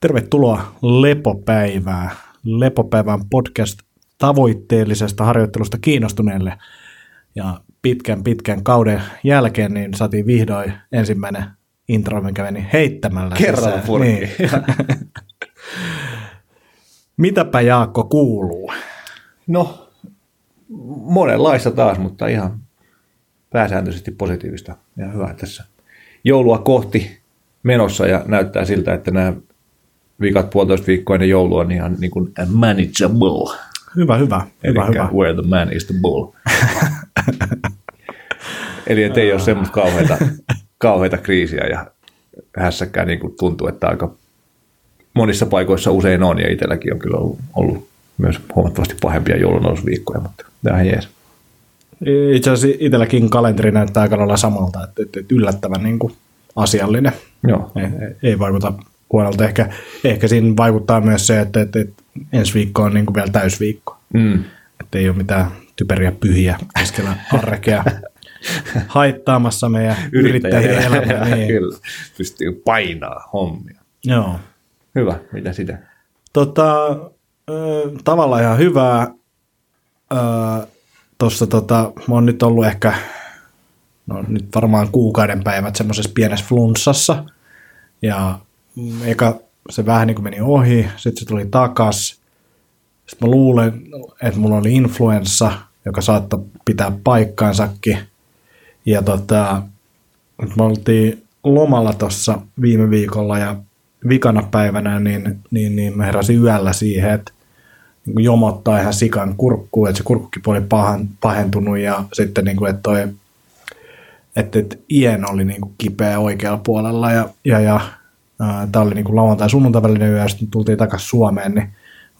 Tervetuloa Lepopäivää. Lepopäivän podcast tavoitteellisesta harjoittelusta kiinnostuneelle. Ja pitkän pitkän kauden jälkeen niin saatiin vihdoin ensimmäinen intro, mikä meni heittämällä. Purkki. Niin. Mitäpä Jaakko kuuluu? No, monenlaista taas, mutta ihan pääsääntöisesti positiivista ja hyvää tässä. Joulua kohti menossa ja näyttää siltä, että nämä viikat puolitoista viikkoa ennen joulua on ihan niin kuin manageable. Hyvä, hyvä. hyvä, hyvä. where the man is the bull. Eli ettei ole semmoista kauheita, kauheita kriisiä ja hässäkään niin kuin tuntuu, että aika monissa paikoissa usein on ja itselläkin on kyllä ollut, ollut myös huomattavasti pahempia joulunousuviikkoja, mutta tämä on jees. Itse asiassa itselläkin kalenteri näyttää aika lailla samalta, että, että, yllättävän niin kuin asiallinen. Joo, ei- ei vaikuta huonolta. Ehkä, ehkä siinä vaikuttaa myös se, että, että, että ensi viikko on niin kuin vielä täysviikko. mm. Että ei ole mitään typeriä pyhiä keskellä arkea haittaamassa meidän yrittäjien elämää. Niin. Kyllä, pystyy painaa hommia. Joo. Hyvä, mitä sitä? Tota, tavallaan ihan hyvää. Tuossa tota, mä oon nyt ollut ehkä, no nyt varmaan kuukauden päivät semmoisessa pienessä flunssassa. Ja eka se vähän niin kuin meni ohi, sitten se tuli takas. Sitten mä luulen, että mulla oli influenssa, joka saattoi pitää paikkaansakin. Ja tota, nyt me oltiin lomalla tuossa viime viikolla ja vikana päivänä, niin, niin, niin mä heräsin yöllä siihen, että niin jomottaa ihan sikan kurkkuun, että se kurkkukipu oli pahan, pahentunut ja sitten niin kuin, että toi, että, että ien oli niin kuin kipeä oikealla puolella ja, ja, ja tämä oli niin kuin lauantai sunnuntai välinen yö ja sitten tultiin takaisin Suomeen, niin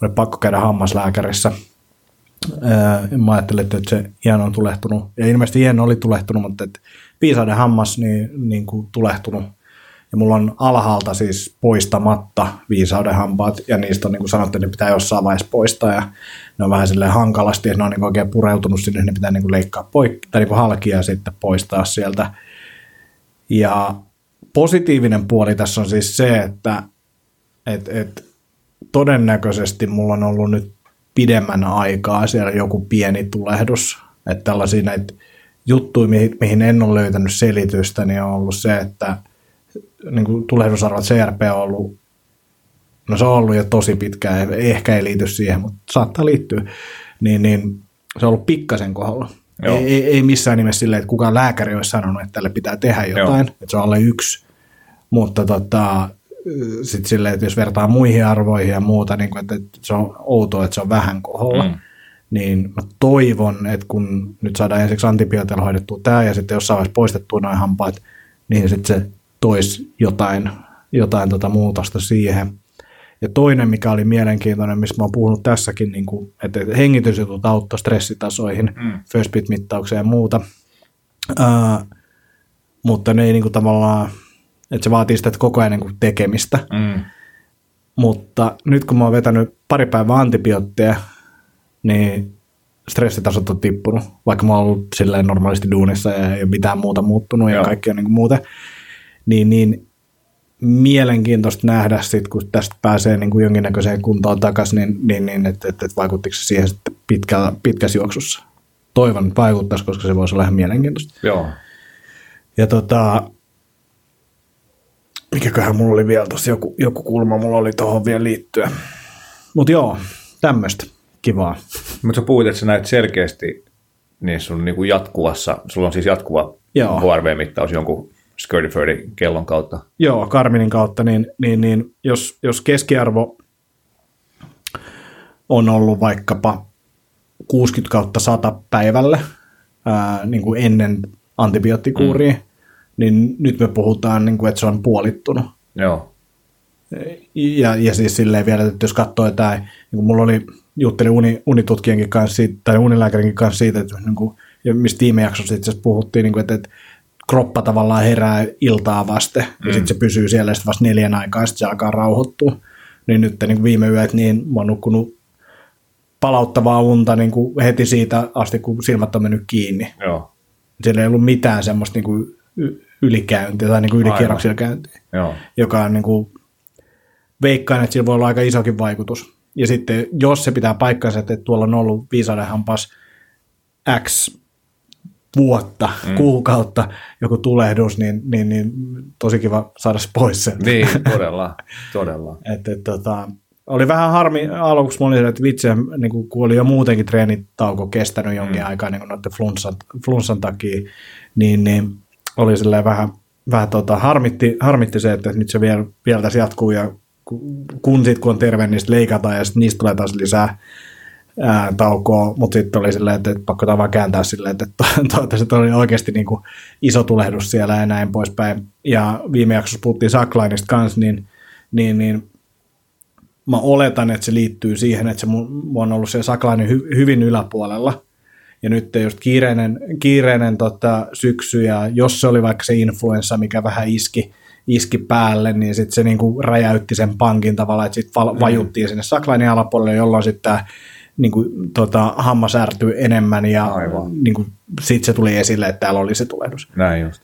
oli pakko käydä hammaslääkärissä. Ää, mä ajattelin, että se ien on tulehtunut, ja ilmeisesti ien oli tulehtunut, mutta että viisauden hammas niin, niin kuin tulehtunut. Ja mulla on alhaalta siis poistamatta viisauden hampaat, ja niistä on niin kuin sanottu, että ne pitää jossain vaiheessa poistaa, ja ne on vähän silleen hankalasti, että ne on niin kuin oikein pureutunut sinne, ne pitää niin kuin leikkaa poikki, tai niin kuin halkia ja sitten poistaa sieltä. Ja positiivinen puoli tässä on siis se, että et, et, todennäköisesti mulla on ollut nyt pidemmän aikaa siellä joku pieni tulehdus. Että tällaisia näitä juttuja, mihin, mihin en ole löytänyt selitystä, niin on ollut se, että niin kuin tulehdusarvot CRP on ollut, no se on ollut jo tosi pitkään, ehkä ei liity siihen, mutta saattaa liittyä, niin, niin se on ollut pikkasen kohdalla. Joo. Ei, ei, missään nimessä silleen, että kukaan lääkäri olisi sanonut, että tälle pitää tehdä jotain, Joo. että se on alle yksi, mutta tota, sitten silleen, että jos vertaa muihin arvoihin ja muuta, niin kuin, että, että se on outoa, että se on vähän koholla, Mm. mm. niin mä toivon, että kun nyt saadaan ensiksi antibiootilla hoidettua tämä ja sitten jossain vaiheessa poistettua noin hampaat, niin sitten se toisi jotain, jotain tota muutosta siihen. Ja toinen, mikä oli mielenkiintoinen, missä mä oon puhunut tässäkin, niin kuin, että että hengitysjutut auttoi stressitasoihin, Mm. first bit mittaukseen ja muuta. Ää, mutta ne ei niin kuin tavallaan, että se vaatii sitä koko ajan niin kuin tekemistä. Mm. Mutta nyt kun mä oon vetänyt pari päivää antibiootteja, niin stressitasot on tippunut, vaikka mä oon ollut silleen normaalisti duunissa ja ei ole mitään muuta muuttunut ja Joo. kaikki on niin kuin muuten, niin, niin mielenkiintoista nähdä sit, kun tästä pääsee niin kuin jonkinnäköiseen kuntoon takaisin, niin, niin, niin että et, et vaikuttiko se siihen sitten pitkällä, pitkässä juoksussa. Toivon, että vaikuttaisi, koska se voisi olla ihan mielenkiintoista. Joo. Ja tota, mikäköhän mulla oli vielä tuossa joku, joku kulma, mulla oli tuohon vielä liittyen. Mutta joo, tämmöistä kivaa. Mutta sä puhuit, että sä näet selkeästi niin sun niin kuin jatkuvassa, sulla on siis jatkuva. HRV-mittaus jonkun Skirty kellon kautta. Joo, Karminin kautta, niin, niin, niin jos, jos keskiarvo on ollut vaikkapa 60 kautta 100 päivälle ää, niin kuin ennen antibioottikuuria, mm. niin nyt me puhutaan, niin kuin, että se on puolittunut. Joo. Ja, ja siis silleen vielä, että jos katsoo jotain, niin kuin mulla oli, juttelin uni, unitutkijankin kanssa siitä, tai unilääkärinkin kanssa siitä, että niin kuin, ja mistä viime jaksossa itse asiassa puhuttiin, niin kuin, että, että kroppa tavallaan herää iltaa vasten, mm. ja sitten se pysyy siellä, sitten vasta neljän aikaa, sitten se alkaa rauhoittua. Niin nyt niin viime yöt, niin mä oon nukkunut palauttavaa unta niin kuin heti siitä asti, kun silmät on mennyt kiinni. Joo. Siellä ei ollut mitään semmoista niin kuin ylikäyntiä tai niin kuin ylikierroksilla käyntiä Joo. joka on niin kuin, veikkaan, että sillä voi olla aika isokin vaikutus. Ja sitten jos se pitää paikkansa, että tuolla on ollut viisauden hampas X vuotta, mm. kuukautta joku tulehdus, niin, niin, niin tosi kiva saada se pois sen. Niin, todella, todella. et, et, tota, oli vähän harmi aluksi, mä olin että vitsi, niin kun oli jo muutenkin treenitauko kestänyt jonkin mm. aikaa niin noiden flunssan, flunssan takia, niin, niin oli silleen vähän, vähän tota, harmitti, harmitti se, että nyt se vielä, vielä tässä jatkuu ja kun sit kun on terve, niin leikataan ja sitten niistä tulee taas lisää ää, taukoa, mutta sitten oli silleen, että, että pakko vaan kääntää silleen, että toivottavasti oli oikeasti niin kuin iso tulehdus siellä ja näin poispäin. Ja viime jaksossa puhuttiin Sacklineista kanssa, niin, niin, niin mä oletan, että se liittyy siihen, että se mun, on ollut se Sackline hy, hyvin yläpuolella. Ja nyt just kiireinen, kiireinen tota, syksy, ja jos se oli vaikka se influenssa, mikä vähän iski, iski päälle, niin sitten se niinku räjäytti sen pankin tavalla, että sitten mm. vajuttiin sinne Saklainin alapuolelle, jolloin sitten niinku, tota, hammas ärtyi enemmän ja niinku, sitten se tuli esille, että täällä oli se tulehdus. Näin just.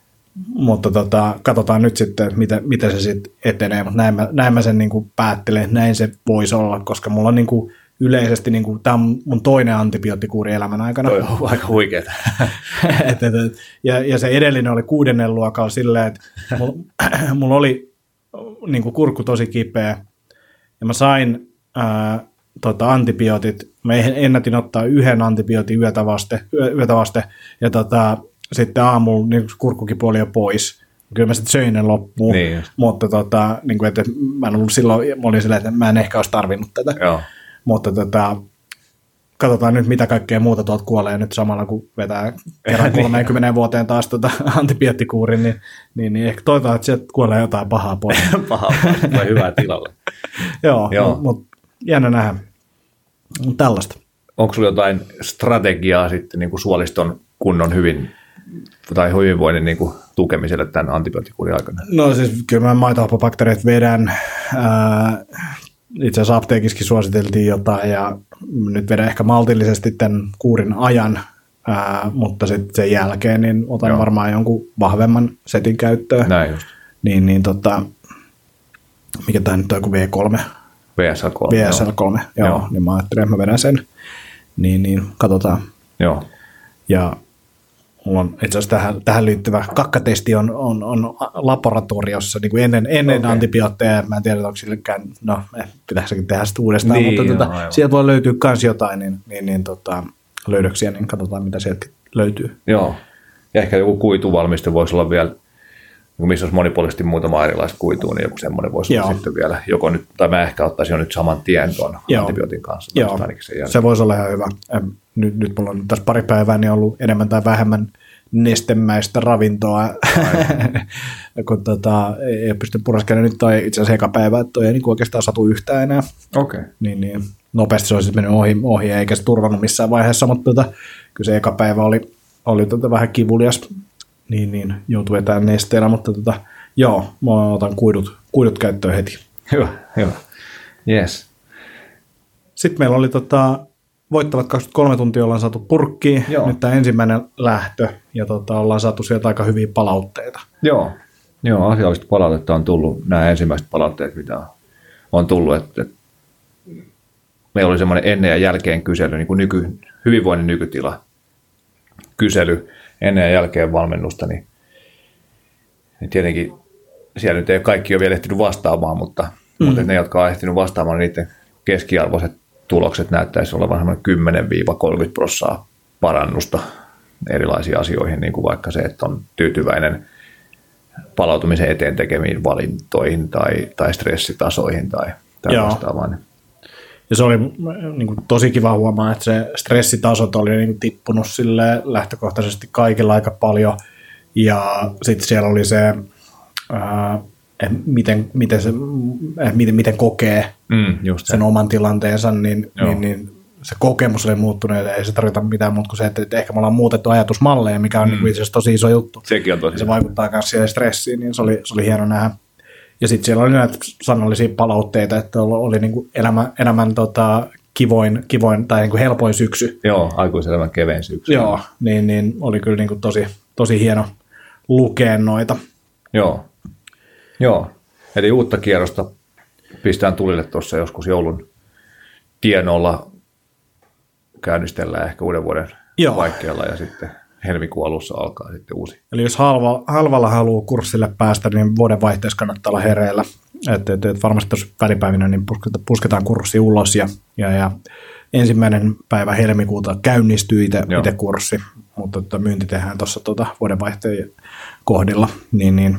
Mutta tota, katsotaan nyt sitten, että miten, miten se sitten etenee, mutta näin mä, näin mä sen niinku päättelen, että näin se voisi olla, koska mulla on niinku, yleisesti, niin kuin, tämä on mun toinen antibioottikuuri elämän aikana. Toi on aika huikeeta. et, et, et, ja, ja se edellinen oli kuudennen luokalla silleen, että mulla mul oli niin kuin kurkku tosi kipeä, ja mä sain ää, tota, antibiootit, mä ennätin ottaa yhden antibiootin yötä vaste, yötä vaste ja tota, sitten aamulla niin kurkkukipu oli jo pois. Kyllä mä sitten söin ne loppuun, niin. mutta tota, niin kuin, että mä en ollut silloin, mä olin silleen, että mä en ehkä olisi tarvinnut tätä. Joo. Mutta tota, katsotaan nyt, mitä kaikkea muuta tuolta kuolee nyt samalla, kun vetää kerran 30 niin. vuoteen taas tota antibioottikuurin, niin, niin, niin ehkä toivotaan, että sieltä kuolee jotain pahaa pois. pahaa pois, hyvää tilalle. Joo, Joo. mutta mut, jännä nähdä. Tällaista. Onko sulla jotain strategiaa sitten niin kuin suoliston kunnon hyvin tai hyvinvoinnin niin kuin tukemiselle tämän antibioottikuurin aikana? No siis kyllä mä maitohapobakteerit vedän. Ää, itse asiassa apteekissakin suositeltiin jotain ja nyt vedän ehkä maltillisesti tämän kuurin ajan, ää, mutta sitten sen jälkeen niin otan Joo. varmaan jonkun vahvemman setin käyttöön. Näin just. Niin, niin tota, mikä tämä nyt on, joku V3? VSL3. VSL3, joo. joo. Niin mä ajattelin, että mä vedän sen. Niin, niin katsotaan. Joo. Ja Mulla on itse asiassa tähän, tähän liittyvä kakkatesti on, on, on laboratoriossa niin kuin ennen, ennen okay. antibiootteja. Mä en tiedä, onko sillekään, no eh, pitäisikin tehdä sitä uudestaan, niin, mutta tuota, sieltä voi löytyä myös jotain niin, niin, niin tota, löydöksiä, niin katsotaan mitä sieltä löytyy. Joo, ja ehkä joku kuituvalmiste voisi olla vielä missä olisi monipuolisesti muutama erilaista kuitua, niin joku semmoinen voisi Joo. olla sitten vielä, joko nyt, tai mä ehkä ottaisin jo nyt saman tien tuon Joo. antibiootin kanssa. Joo, se, se voisi olla ihan hyvä. Nyt, nyt mulla on tässä pari päivää niin ollut enemmän tai vähemmän nestemäistä ravintoa, kun tota, ei pysty puraskelemaan nyt toi itse asiassa eka päivä, että toi ei niin oikeastaan satu yhtään enää. Okay. Niin, niin, nopeasti se olisi mennyt ohi, ohi eikä se turvannut missään vaiheessa, mutta tota, kyllä se eka päivä oli, oli tota vähän kivulias niin, niin joutui vetämään nesteellä, mutta tota, joo, mä otan kuidut, kuidut käyttöön heti. Hyvä, hyvä. Yes. Sitten meillä oli tota, voittavat 23 tuntia ollaan saatu purkkiin, joo. nyt tämä ensimmäinen lähtö, ja tota, ollaan saatu sieltä aika hyviä palautteita. Joo, joo asiallista palautetta on tullut, nämä ensimmäiset palautteet, mitä on tullut, että, että meillä oli semmoinen ennen ja jälkeen kysely, niin kuin nyky, hyvinvoinnin nykytila kysely, ennen ja jälkeen valmennusta, niin, niin tietenkin siellä nyt ei kaikki ole vielä ehtinyt vastaamaan, mutta, mm. mutta ne, jotka on ehtinyt vastaamaan, niin niiden keskiarvoiset tulokset näyttäisi olevan 10-30 prosenttia parannusta erilaisiin asioihin, niin kuin vaikka se, että on tyytyväinen palautumisen eteen tekemiin valintoihin tai, tai stressitasoihin tai, tai vastaavaan. Ja se oli niin kuin, tosi kiva huomaa, että se stressitasot oli niin kuin, tippunut sille lähtökohtaisesti kaikilla aika paljon. Ja sitten siellä oli se, ää, miten, miten, se, miten, miten kokee mm, just sen oman tilanteensa, niin, niin, niin se kokemus oli muuttunut, ei se tarvita mitään muuta kuin se, että, että ehkä me ollaan muutettu ajatusmalleja, mikä on mm. niin itse asiassa tosi iso juttu. Sekin on tosi. Se vaikuttaa myös siihen stressiin, niin se oli, se oli hieno nähdä. Ja sitten siellä oli näitä sanallisia palautteita, että oli, niin kuin elämä, elämän tota, kivoin, kivoin tai niin kuin helpoin syksy. Joo, aikuiselämän kevein syksy. Joo, niin, niin oli kyllä niin kuin tosi, tosi hieno lukea noita. Joo, Joo. eli uutta kierrosta pistään tulille tuossa joskus joulun tienoilla käynnistellään ehkä uuden vuoden Joo. vaikealla ja sitten helmikuun alussa alkaa sitten uusi. Eli jos halva, halvalla haluaa kurssille päästä, niin vuoden vaihteessa kannattaa olla hereillä. Et, et, et varmasti tuossa välipäivinä niin pusketaan, pusketaan kurssi ulos ja, ja, ja ensimmäinen päivä helmikuuta käynnistyy itse, kurssi, mutta tota, myynti tehdään tuossa tota, vuodenvaihteen kohdilla, niin, niin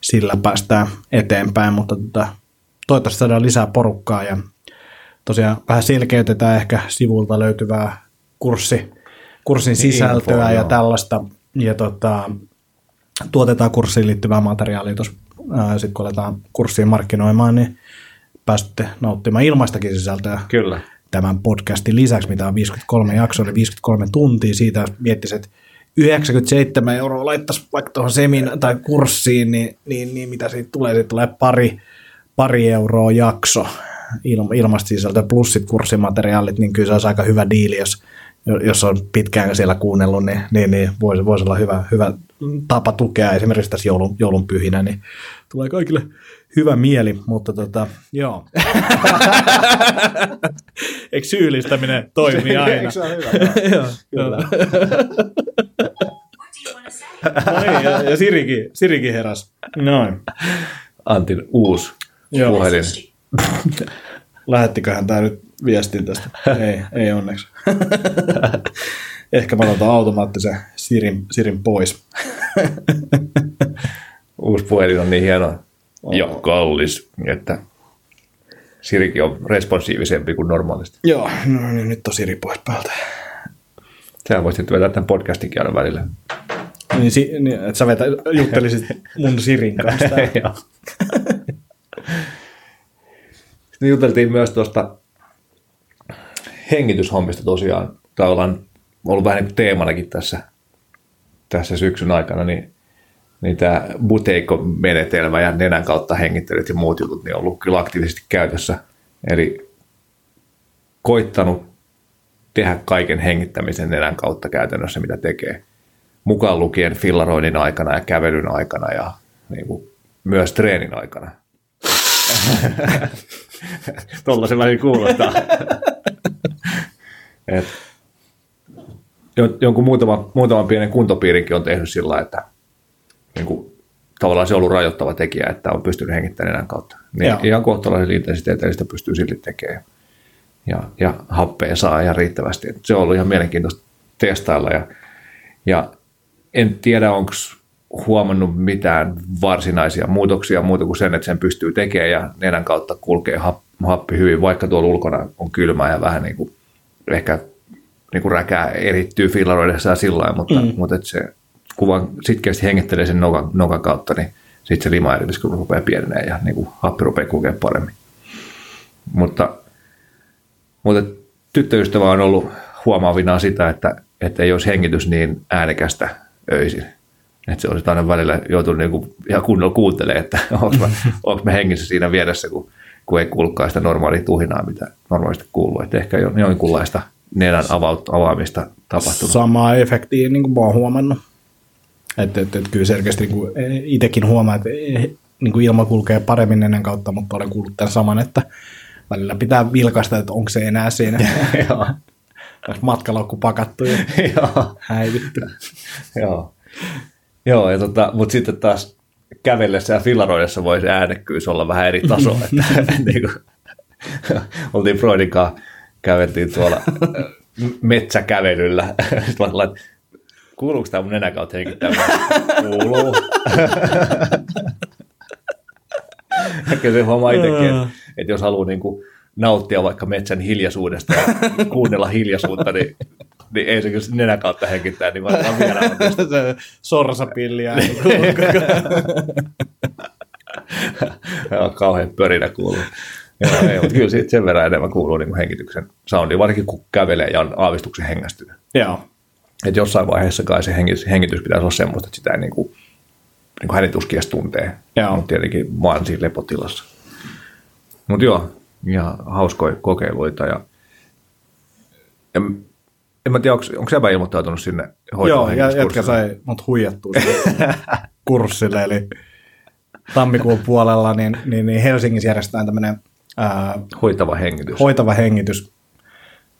sillä päästään eteenpäin, mutta tota, toivottavasti saadaan lisää porukkaa ja tosiaan vähän selkeytetään ehkä sivulta löytyvää kurssi, kurssin sisältöä Infoa, ja joo. tällaista. Ja tota, tuotetaan kurssiin liittyvää materiaalia tuossa, sitten kun aletaan kurssiin markkinoimaan, niin pääsette nauttimaan ilmaistakin sisältöä Kyllä. tämän podcastin lisäksi, mitä on 53 jaksoa, eli 53 tuntia. Siitä jos miettisi, että 97 euroa laittaisi vaikka tuohon semina- tai kurssiin, niin, niin, niin, mitä siitä tulee? Siitä tulee pari, pari euroa jakso il- ilmasta sisältöä plus sit kurssimateriaalit, niin kyllä se olisi aika hyvä diili, jos, jos on pitkään siellä kuunnellut, niin, niin, niin voisi, voisi olla hyvä, hyvä tapa tukea esimerkiksi tässä joulun, joulun pyhinä, niin tulee kaikille hyvä mieli, mutta tota, joo. Eikö syyllistäminen toimi aina? Eikö se ole hyvä? Joo, Kyllä. No niin, ja, ja Sirikin, Sirikin heräs. Noin. Antin uusi Joo. puhelin. Lähettiköhän tämä nyt viestin tästä? ei, ei onneksi. Ehkä mä otan automaattisen Sirin, Sirin pois. Uusi puhelin on niin hieno ja kallis, että Sirikin on responsiivisempi kuin normaalisti. Joo, no niin, nyt on Siri pois päältä. Sehän voisi sitten vetää tämän podcastinkin aina välillä. Niin, si, niin että sä vetä, juttelisit mun Sirin kanssa. Sitten juteltiin myös tuosta hengityshommista tosiaan. Tämä ollaan ollut vähän niin kuin teemanakin tässä, tässä syksyn aikana, niin, niin tämä buteikko-menetelmä ja nenän kautta hengittelyt ja muut jutut niin on ollut kyllä aktiivisesti käytössä. Eli koittanut tehdä kaiken hengittämisen nenän kautta käytännössä, mitä tekee. Mukaan lukien fillaroinnin aikana ja kävelyn aikana ja niin kuin, myös treenin aikana. Tuolla se vähän kuulostaa. Et, jo- jonkun muutaman, muutaman pienen kuntopiirinkin on tehnyt sillä että niin kuin, tavallaan se on ollut rajoittava tekijä, että on pystynyt hengittämään enää kautta. Niin Joo. ihan kohtalaisen intensiteetillä sitä pystyy silti tekemään. Ja, ja happea saa ihan riittävästi. Et se on ollut ihan mielenkiintoista testailla. Ja, ja en tiedä, onko huomannut mitään varsinaisia muutoksia muuta kuin sen, että sen pystyy tekemään ja nenän kautta kulkee hap- happi hyvin, vaikka tuolla ulkona on kylmää ja vähän niin kuin ehkä niin kuin räkää erittyy fillaroidessa ja sillä lailla, mutta, mm. mutta että se kun vaan sitkeästi hengittelee sen nokan, nokan kautta, niin sitten se limaeritys kun rupeaa pienenee ja niin kuin happi rupeaa kulkemaan paremmin. Mutta, mutta tyttöystävä on ollut huomaavinaan sitä, että, että ei olisi hengitys niin äänekästä öisin. Että se olisi aina välillä joutunut niin kuin ihan kunnolla kuuntelemaan, että onko mä, onko mä hengissä siinä vieressä, kun, kun ei kuulkaa sitä normaalia tuhinaa, mitä normaalisti kuuluu. Että ehkä jo- jonkinlaista nenän avaamista tapahtunut. Samaa efektiä niin kuin mä oon huomannut. Että et, et kyllä selkeästi niin itsekin huomaa, että eh, niin kuin ilma kulkee paremmin ennen kautta, mutta olen kuullut tämän saman, että välillä pitää vilkaista, että onko se enää siinä. Matkalaukku pakattu ja häivitty. Joo. Joo, ja tota, mutta sitten taas kävellessä ja fillaroidessa voi se äänekkyys olla vähän eri taso. että, niin kuin, oltiin Freudin kanssa, käveltiin tuolla äh, metsäkävelyllä. Sitten mä olin, että kuuluuko tämä mun nenä kautta hengittämään? Kuuluu. Kyllä se huomaa itsekin, että, että jos haluaa niin kuin nauttia vaikka metsän hiljaisuudesta ja kuunnella hiljaisuutta, niin, niin ei se kyllä nenän kautta hengittää, niin vaan vielä on sorsapilliä. Kauhean pörinä kuuluu. Joo, ei, mutta kyllä siitä sen verran enemmän kuuluu niin kuin hengityksen soundi, varsinkin kun kävelee ja on aavistuksen hengästynyt. Joo. Et jossain vaiheessa kai se hengitys, hengitys pitäisi olla semmoista, että sitä ei niin kuin, niin kuin hänen tuskin edes tuntee. Joo. Mutta tietenkin vaan siinä lepotilassa. Mutta joo, ihan hauskoja kokeiluita. Ja, en, en mä tiedä, onko, onko Sebä ilmoittautunut sinne Joo, jätkä sai mut huijattua kurssille, eli tammikuun puolella, niin, niin, niin Helsingissä järjestetään tämmöinen ää, Hoitava hengitys. hoitava hengitys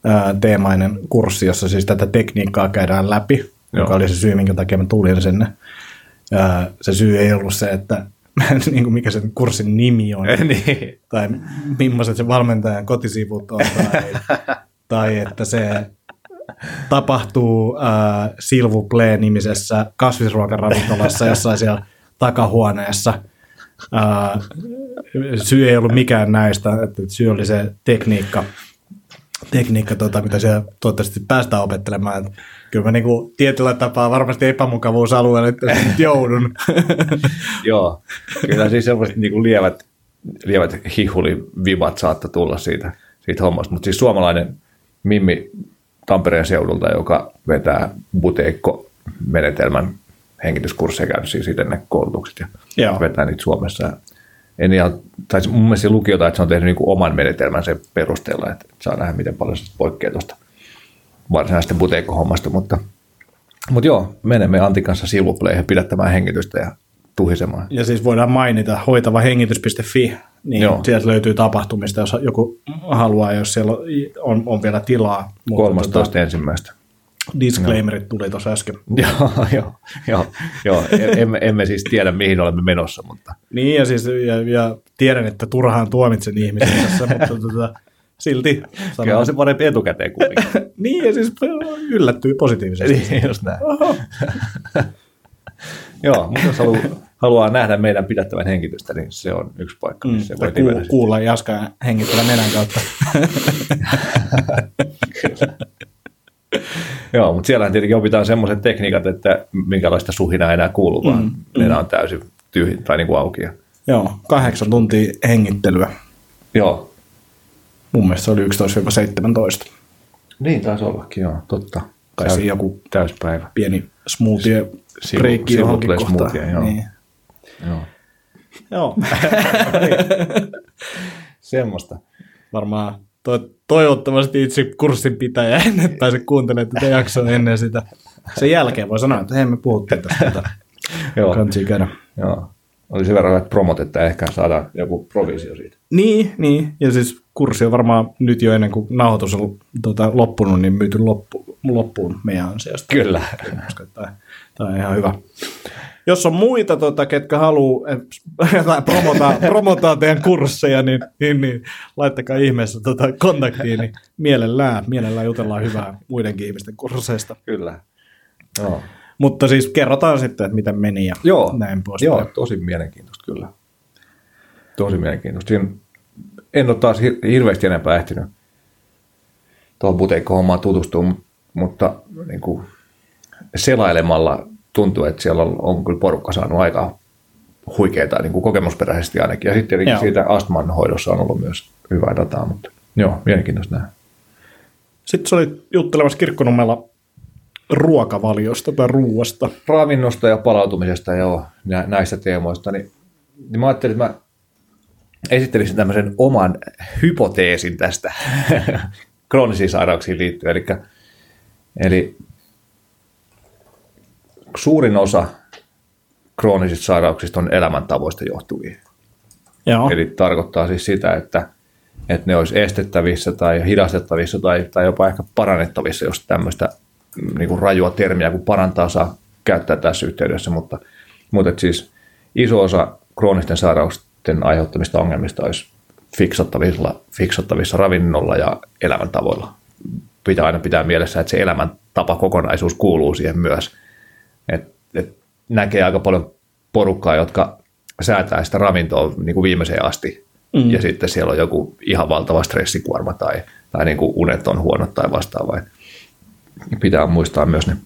ää, teemainen kurssi, jossa siis tätä tekniikkaa käydään läpi, Joo. joka oli se syy, minkä takia mä tulin sinne. Ää, se syy ei ollut se, että niin kuin mikä sen kurssin nimi on, niin. tai millaiset se valmentajan kotisivut on, tai, tai että se tapahtuu äh, Silvu Play-nimisessä kasvisruokaravintolassa jossain siellä takahuoneessa. Äh, syy ei ollut mikään näistä, että syy oli se tekniikka, tekniikka tota, mitä siellä toivottavasti päästään opettelemaan. Että Kyllä mä niinku tietyllä tapaa varmasti epämukavuusalueelle nyt joudun. Joo, kyllä siis semmoiset niinku lievät, lievät hihulivivat saattaa tulla siitä, siitä hommasta, mutta siis suomalainen Mimmi Tampereen seudulta, joka vetää buteikko-menetelmän hengityskursseja käynyt siis itse ne koulutukset ja Joo. vetää niitä Suomessa. En ihan, tai mun mielestä lukiota, että se on tehnyt niinku oman menetelmän sen perusteella, että saa nähdä, miten paljon se poikkeaa tuosta varsinaisesta buteikko-hommasta, mutta, mutta joo, menemme Antin kanssa silvupleihin pidättämään hengitystä ja tuhisemaan. Ja siis voidaan mainita hoitavahengitys.fi, niin Joo. Sieltä löytyy tapahtumista, jos joku haluaa, jos siellä on, on vielä tilaa. Mutta 13. ensimmäistä. disclaimerit tuli tuossa äsken. Joo, joo, joo, joo. E- emme, emme siis tiedä, mihin olemme menossa, mutta Niin, ja, siis, ja, ja tiedän, että turhaan tuomitsen ihmisiä tässä, mutta tota, silti kyllä sanon. on se parempi etukäteen kuitenkin. Niin, ja siis yllättyy positiivisesti. Niin, just näin. Joo, mutta jos haluaa, haluaa nähdä meidän pidättävän hengitystä, niin se on yksi paikka, Mm, missä tai voi nimetä. ku, kuulla Jaska hengittävä nenän kautta. Joo, mutta siellähän tietenkin opitaan semmoiset tekniikat, että minkälaista suhinaa enää kuuluu, vaan Mm, nenä on täysin tyhjä tai niin kuin auki. Joo, kahdeksan tuntia hengittelyä. joo, Mun mielestä se oli 11-17. niin taisi ollakin, joo, totta. Siinä joku täyspäivä. pieni smoothie Sivu- breikki johonkin kohtaan. smoothie, joo. Niin. Joo. Joo. Semmoista. Varmaan to- toivottavasti itse kurssin pitäjä ennen pääse kuuntelemaan tätä jaksoa ennen sitä. Sen jälkeen voi sanoa, että hei me puhuttiin tästä. Joo, Kansi käydä. joo. Oli sen verran hyvät promot, että ehkä saadaan joku provisio siitä. Niin, niin, ja siis kurssi on varmaan nyt jo ennen kuin nauhoitus on tota, loppunut, niin myyty loppu, loppuun meidän ansiosta. Kyllä. Tämä, tämä on ihan hyvä. Jos on muita, tota, ketkä haluaa tai promotaa, promotaa teidän kursseja, niin, niin, niin laittakaa ihmeessä tota, kontaktiin, niin mielellään, mielellään jutellaan hyvää muidenkin ihmisten kursseista. Kyllä. Joo. Mutta siis kerrotaan sitten, että miten meni ja Joo, näin pois. joo, tosi mielenkiintoista kyllä. Tosi mielenkiintoista. Siinä en ole taas hir- hirveästi enempää ehtinyt tuohon buteikko-hommaan tutustua, m- mutta niin kuin selailemalla tuntuu, että siellä on, on kyllä porukka saanut aika huikeita niin kuin kokemusperäisesti ainakin. Ja sitten tietenkin Joo. siitä astman hoidossa on ollut myös hyvää dataa, mutta joo, mielenkiintoista nähdä. Sitten se oli juttelemassa kirkkonummella ruokavaliosta tai ruuasta. ravinnosta ja palautumisesta ja joo, nä- näistä teemoista, niin, niin mä ajattelin, että mä esittelisin tämmöisen oman hypoteesin tästä kroonisiin sairauksiin liittyen. Eli, eli suurin osa kroonisista sairauksista on elämäntavoista johtuvia. Joo. Eli tarkoittaa siis sitä, että, että ne olisi estettävissä tai hidastettavissa tai, tai jopa ehkä parannettavissa, jos tämmöistä mm, niin kuin rajua termiä kuin parantaa saa käyttää tässä yhteydessä, mutta, mutta et siis iso osa kroonisten sairausten aiheuttamista ongelmista olisi fiksattavissa, fiksattavissa ravinnolla ja elämäntavoilla. Pitää aina pitää mielessä, että se elämäntapa kokonaisuus kuuluu siihen myös. Et, et näkee aika paljon porukkaa, jotka säätää sitä ravintoa niin kuin viimeiseen asti. Mm. Ja sitten siellä on joku ihan valtava stressikuorma tai, tai niin kuin unet on huonot tai vastaava. Et Pitää muistaa myös ne,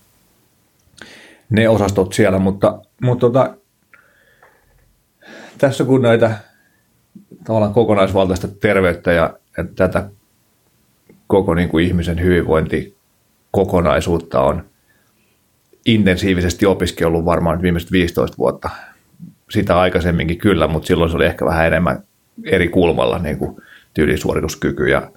ne osastot siellä, mutta, mutta tota, tässä kun näitä tavallaan kokonaisvaltaista terveyttä ja, ja tätä koko niin kuin ihmisen hyvinvointikokonaisuutta on intensiivisesti opiskellut varmaan viimeiset 15 vuotta. Sitä aikaisemminkin kyllä, mutta silloin se oli ehkä vähän enemmän eri kulmalla niin kuin tyylisuorituskyky ja,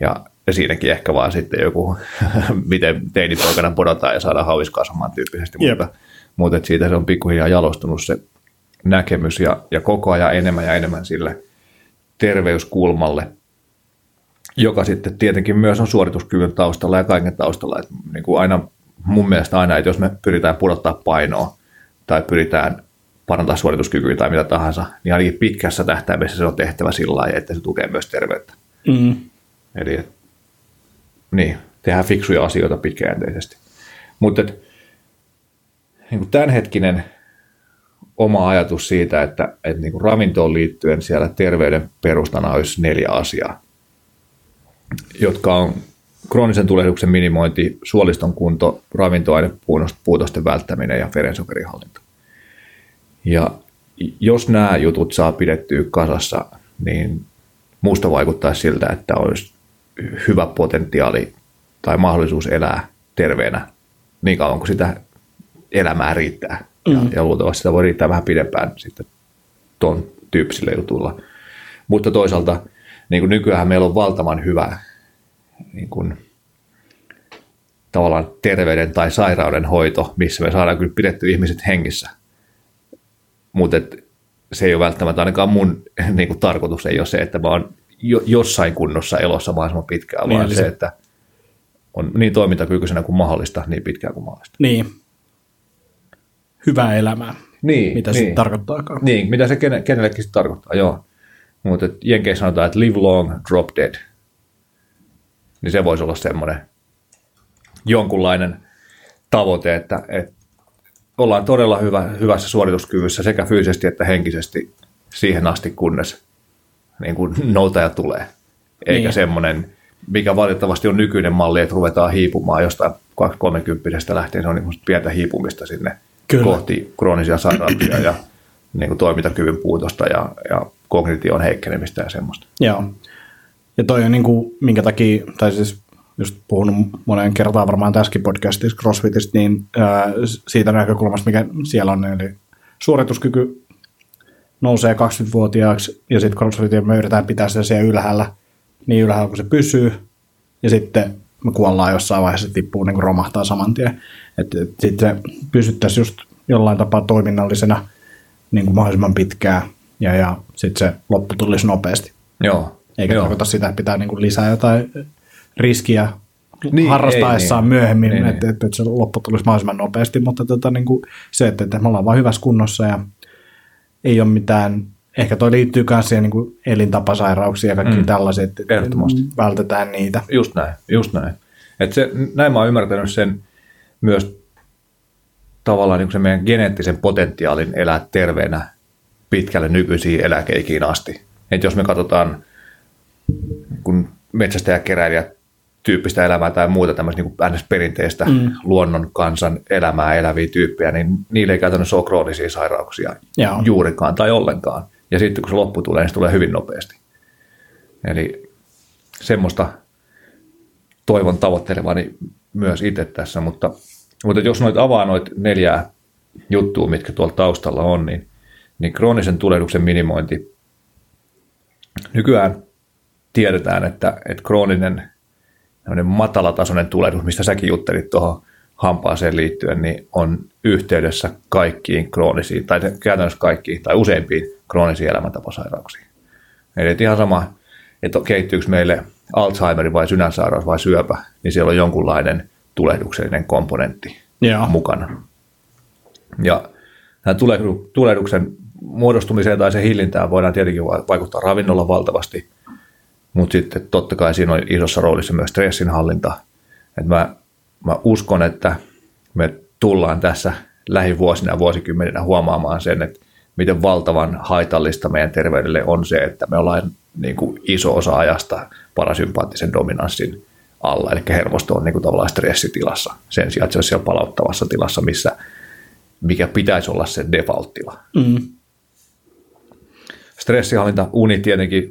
ja, ja siinäkin ehkä vaan sitten joku, miten teinipoikana podataan ja saadaan hauis kasvamaan tyyppisesti, Jep. mutta, mutta et siitä se on pikkuhiljaa jalostunut se, näkemys ja, ja koko ajan enemmän ja enemmän sille terveyskulmalle, joka sitten tietenkin myös on suorituskyvyn taustalla ja kaiken taustalla. Että niin kuin aina, mun mielestä aina, että jos me pyritään pudottaa painoa tai pyritään parantaa suorituskykyä tai mitä tahansa, niin ainakin pitkässä tähtäimessä se on tehtävä sillä lailla, että se tukee myös terveyttä. Mm. Eli niin, tehdään fiksuja asioita pitkäjänteisesti. Mutta niin tämänhetkinen oma ajatus siitä, että, että niin kuin ravintoon liittyen siellä terveyden perustana olisi neljä asiaa, jotka on kroonisen tulehduksen minimointi, suoliston kunto, ravintoainepuutosten välttäminen ja verensokerihallinta. Ja jos nämä jutut saa pidettyä kasassa, niin musta vaikuttaa siltä, että olisi hyvä potentiaali tai mahdollisuus elää terveenä niin kauan kuin sitä elämää riittää. Mm. Ja, ja luultavasti sitä voi riittää vähän pidempään sitten tuon tyyppisille jutuilla. Mutta toisaalta niin kuin nykyään meillä on valtavan hyvä niin kuin, tavallaan terveyden tai sairauden hoito, missä me saadaan kyllä pidetty ihmiset hengissä. Mutta se ei ole välttämättä ainakaan mun niin kuin, tarkoitus, ei ole se, että mä oon jo, jossain kunnossa elossa mahdollisimman pitkään, niin, vaan se, se, että on niin toimintakykyisenä kuin mahdollista, niin pitkään kuin mahdollista. Niin. Hyvää elämää. Niin, mitä niin. se tarkoittaakaan. Niin, mitä se kenellekin tarkoittaa, joo. Mutta Jenkeissä sanotaan, että live long, drop dead. Niin se voisi olla semmoinen jonkunlainen tavoite, että, että ollaan todella hyvä, hyvässä suorituskyvyssä sekä fyysisesti että henkisesti siihen asti, kunnes niin kuin noutaja tulee. Eikä niin. semmoinen, mikä valitettavasti on nykyinen malli, että ruvetaan hiipumaan jostain 230 lähtien, se on niin pientä hiipumista sinne Kyllä. kohti kroonisia sairauksia ja niin kuin toimintakyvyn puutosta ja, ja kognition heikkenemistä ja semmoista. Joo. Ja toi on niin kuin, minkä takia, tai siis just puhunut monen kertaan varmaan tässäkin podcastissa CrossFitista, niin ää, siitä näkökulmasta, mikä siellä on, eli suorituskyky nousee 20-vuotiaaksi ja sitten CrossFitin me yritetään pitää sitä siellä ylhäällä niin ylhäällä kuin se pysyy ja sitten me kuollaan jossain vaiheessa, se tippuu niin kuin romahtaa saman tien. Että et sitten se pysyttäisiin just jollain tapaa toiminnallisena niin kuin mahdollisimman pitkään ja, ja sitten se loppu tulisi nopeasti. Joo. Eikä Joo. tarkoita sitä, että pitää niin kuin lisää jotain riskiä niin, harrastaessaan ei, niin, myöhemmin, niin, että, että, että se loppu tulisi mahdollisimman nopeasti, mutta tota, niin kuin se, että, että me ollaan vaan hyvässä kunnossa ja ei ole mitään, ehkä toi liittyy myös siihen niin kuin elintapasairauksiin ja kaikki mm. tällaiset, että vältetään niitä. Just näin, just näin. Et se, näin mä oon ymmärtänyt sen myös tavallaan niin se meidän geneettisen potentiaalin elää terveenä pitkälle nykyisiin eläkeikiin asti. Et jos me katsotaan kun metsästäjäkeräilijät tyyppistä elämää tai muuta tämmöistä niin kuin perinteistä mm. luonnon kansan elämää eläviä tyyppejä, niin niille ei käytännössä ole kroonisia sairauksia Joo. juurikaan tai ollenkaan. Ja sitten kun se loppu tulee, niin se tulee hyvin nopeasti. Eli semmoista toivon tavoittelevani myös itse tässä, mutta, mutta jos noit avaa noit neljää juttua, mitkä tuolla taustalla on, niin, niin kroonisen tulehduksen minimointi. Nykyään tiedetään, että, että krooninen matalatasoinen tulehdus, mistä säkin juttelit tuohon hampaaseen liittyen, niin on yhteydessä kaikkiin kroonisiin, tai käytännössä kaikkiin, tai useimpiin kroonisiin elämäntapasairauksiin. Eli ihan sama, että kehittyykö meille Alzheimer vai sydänsairaus vai syöpä, niin siellä on jonkunlainen tulehduksellinen komponentti Joo. mukana. Ja tämän tulehduksen muodostumiseen tai sen hillintään voidaan tietenkin vaikuttaa ravinnolla valtavasti, mutta sitten totta kai siinä on isossa roolissa myös stressinhallinta. Et mä, mä uskon, että me tullaan tässä lähivuosina ja vuosikymmeninä huomaamaan sen, että miten valtavan haitallista meidän terveydelle on se, että me ollaan niin kuin iso osa ajasta parasympaattisen dominanssin alla, eli hermosto on niin kuin tavallaan stressitilassa sen sijaan, että se on siellä palauttavassa tilassa, missä mikä pitäisi olla se default-tila. Mm. Stressihallinta, uni tietenkin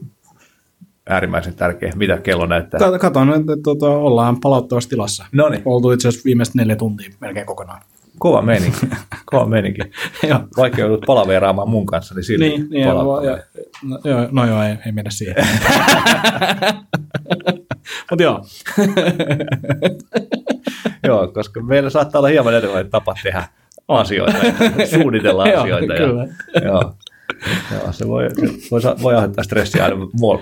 äärimmäisen tärkeä. Mitä kello näyttää? Katon, että tuota, ollaan palauttavassa tilassa. No niin. Oltu itse asiassa viimeiset neljä tuntia melkein kokonaan. Kova meininki. Kova meininki. Vaikka joudut palaveeraamaan mun kanssa, niin silti Niin, niin ja, ja, no, joo, no joo, ei, ei mennä siihen. Mutta joo. joo, koska meillä saattaa olla hieman erilainen tapa tehdä asioita, suunnitella Joo, asioita. kyllä. Ja, joo. Joo, se voi, se voi, voi aiheuttaa stressiä aina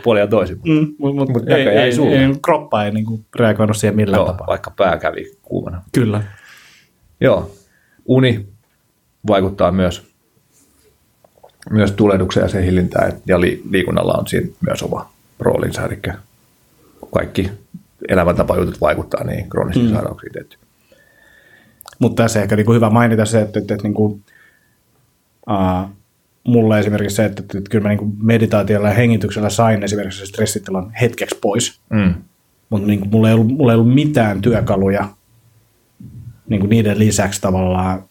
puolin ja toisin. Mm, mutta mut, Mut ei, ei, ei ei, kroppa ei niinku reagoinut siihen millään Joo, tapaa. vaikka pää kävi kuumana. Kyllä. Joo, uni vaikuttaa myös, myös tulehdukseen ja sen hillintään, ja li, liikunnalla on siinä myös oma roolinsa, eli kaikki elämäntapajutut vaikuttaa niihin kroonisiin mm. sairauksiin. tietty. Mutta tässä ehkä niinku hyvä mainita se, että, että, että niinku, uh, mulle esimerkiksi se, että, että, kyllä mä niinku meditaatiolla ja hengityksellä sain esimerkiksi stressitilan hetkeksi pois. Mm. Mutta niinku, mulla, ei ollut, mulla ei ollut mitään työkaluja niinku niiden lisäksi tavallaan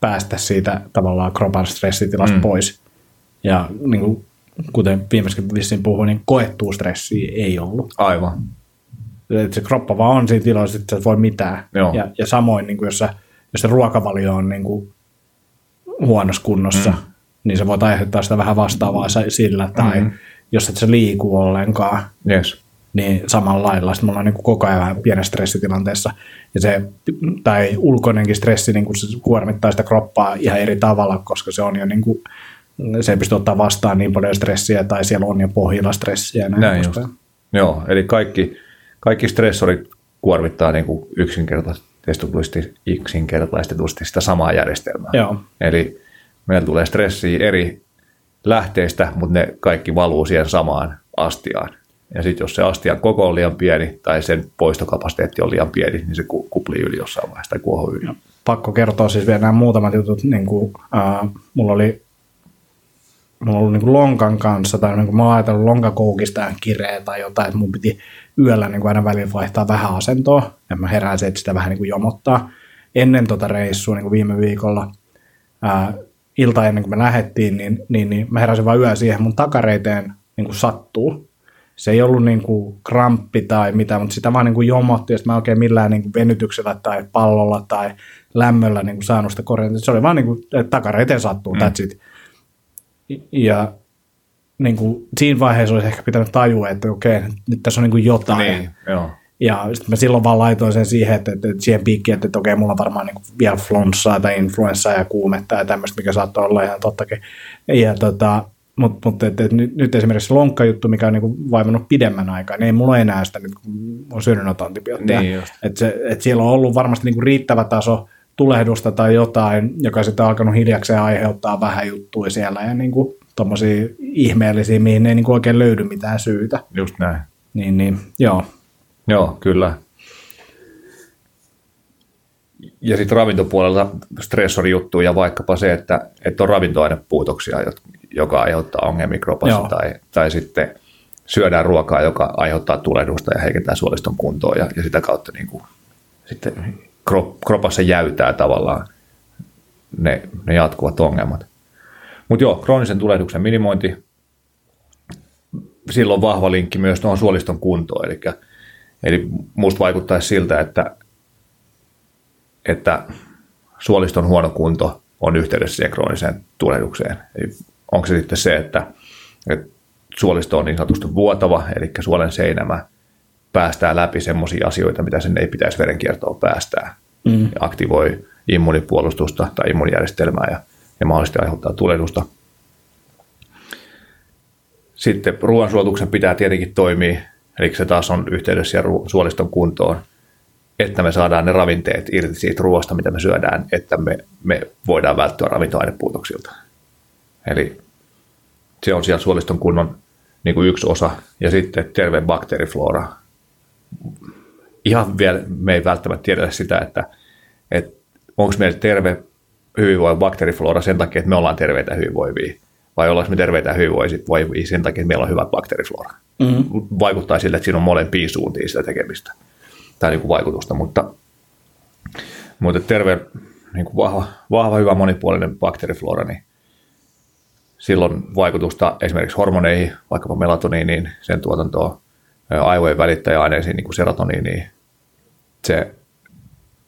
päästä siitä tavallaan kropan stressitilasta Mm. pois. Ja niinku, kuten viimeiskin vissiin puhuin, niin koettua stressiä ei ollut. Aivan. Et se kroppa vaan on siinä tilassa, että et voi mitään. Joo. Ja, ja samoin, niin kuin jos, sä, jos se ruokavalio on niin kuin huonossa kunnossa, mm. Niin se voit aiheuttaa sitä vähän vastaavaa sillä, tai Mm. mm. jos et sä liiku ollenkaan, Yes. niin samalla lailla. Sitten me ollaan niin kuin koko ajan vähän pienessä stressitilanteessa. Ja se, tai ulkoinenkin stressi niin kuin se kuormittaa sitä kroppaa ihan eri tavalla, koska se on jo niin kuin, se ei pysty ottaa vastaan niin paljon stressiä, tai siellä on jo pohjilla stressiä. Näin, Näin just. Joo, eli kaikki, kaikki stressorit kuormittaa niin kuin yksinkertaistetusti, yksinkertaistetusti sitä samaa järjestelmää. Joo. Eli meillä tulee stressiä eri lähteistä, mutta ne kaikki valuu siihen samaan astiaan. Ja sitten jos se astian koko on liian pieni tai sen poistokapasiteetti on liian pieni, niin se ku- kuplii yli jossain vaiheessa tai yli. pakko kertoa siis vielä nämä muutamat jutut. Niin kuin, äh, mulla oli mulla oli niin kuin lonkan kanssa, tai niin kuin mä oon ajatellut lonkakoukista kireä tai jotain, että mun piti yöllä niin kuin aina välillä vaihtaa vähän asentoa, ja mä heräsin, että sitä vähän niin kuin jomottaa. Ennen tota reissua niin kuin viime viikolla, ää, ilta ennen kuin me lähdettiin, niin, niin, niin mä heräsin vain yö siihen, mun takareiteen niin kuin sattuu. Se ei ollut niin kuin kramppi tai mitä, mutta sitä vaan niin kuin jomotti, ja mä oikein millään niin kuin venytyksellä tai pallolla tai lämmöllä niin kuin saanut sitä korjata. Se oli vaan niin kuin, että takareiteen sattuu, mm. that's it. Ja niin kuin, siinä vaiheessa olisi ehkä pitänyt tajua, että okei, nyt tässä on niin kuin jotain. Niin, joo. Ja sitten mä silloin vaan laitoin sen siihen, että, että, että siihen piikkiin, että, että okei, mulla on varmaan niin vielä flunssaa tai influenssaa ja kuumetta ja tämmöistä, mikä saattaa olla ihan tottakin. Ja tota, mutta mut, et, et, nyt, nyt esimerkiksi se lonkkajuttu, mikä on niin vaimannut pidemmän aikaa, niin ei mulla enää sitä, nyt, kun on syönyt noita antibiootteja. Niin et se, et siellä on ollut varmasti niin riittävä taso tulehdusta tai jotain, joka sitten on alkanut hiljakseen aiheuttaa vähän juttuja siellä ja niin tuommoisia ihmeellisiä, mihin ei niin oikein löydy mitään syytä. Just näin. Niin, niin joo. Joo, kyllä. Ja sitten ravintopuolella stressorijuttu ja vaikkapa se, että, että on ravintoainepuutoksia, joka aiheuttaa ongelmia kropassa Joo. tai, tai sitten syödään ruokaa, joka aiheuttaa tulehdusta ja heikentää suoliston kuntoa ja, ja sitä kautta niin kuin, sitten krop, kropassa jäytää tavallaan ne, ne jatkuvat ongelmat. Mutta joo, kroonisen tulehduksen minimointi, silloin vahva linkki myös tuohon suoliston kuntoon, eli, eli musta vaikuttaisi siltä, että, että suoliston huono kunto on yhteydessä siihen krooniseen tulehdukseen. Eli onko se sitten se, että, että suolisto on niin sanotusti vuotava, eli suolen seinämä päästää läpi semmoisia asioita, mitä sen ei pitäisi verenkiertoon päästää. Mm. Ja aktivoi immunipuolustusta tai immunijärjestelmää ja, ja mahdollisesti aiheuttaa tulehdusta. Sitten ruoansuotuksen pitää tietenkin toimia, eli se taas on yhteydessä suoliston kuntoon, että me saadaan ne ravinteet irti siitä ruoasta, mitä me syödään, että me, me voidaan välttyä ravintoainepuutoksilta. Eli se on siellä suoliston kunnon niin kuin yksi osa, ja sitten terve bakteeriflora. Ihan vielä me ei välttämättä tiedetä sitä, että, että onko meillä terve hyvinvoiva bakteeriflora sen takia, että me ollaan terveitä hyvinvoivia, vai ollaanko me terveitä ja hyvinvoivia sen takia, että meillä on hyvä bakteeriflora. Mm-hmm. Vaikuttaa sille, että siinä on molempiin suuntiin sitä tekemistä tai niin kuin vaikutusta, mutta, mutta terve, niin kuin vahva, vahva, hyvä monipuolinen bakteeriflora, niin silloin vaikutusta esimerkiksi hormoneihin, vaikkapa melatoniiniin, sen tuotantoon, aivojen välittäjäaineisiin, niin kuin serotoniiniin. Se,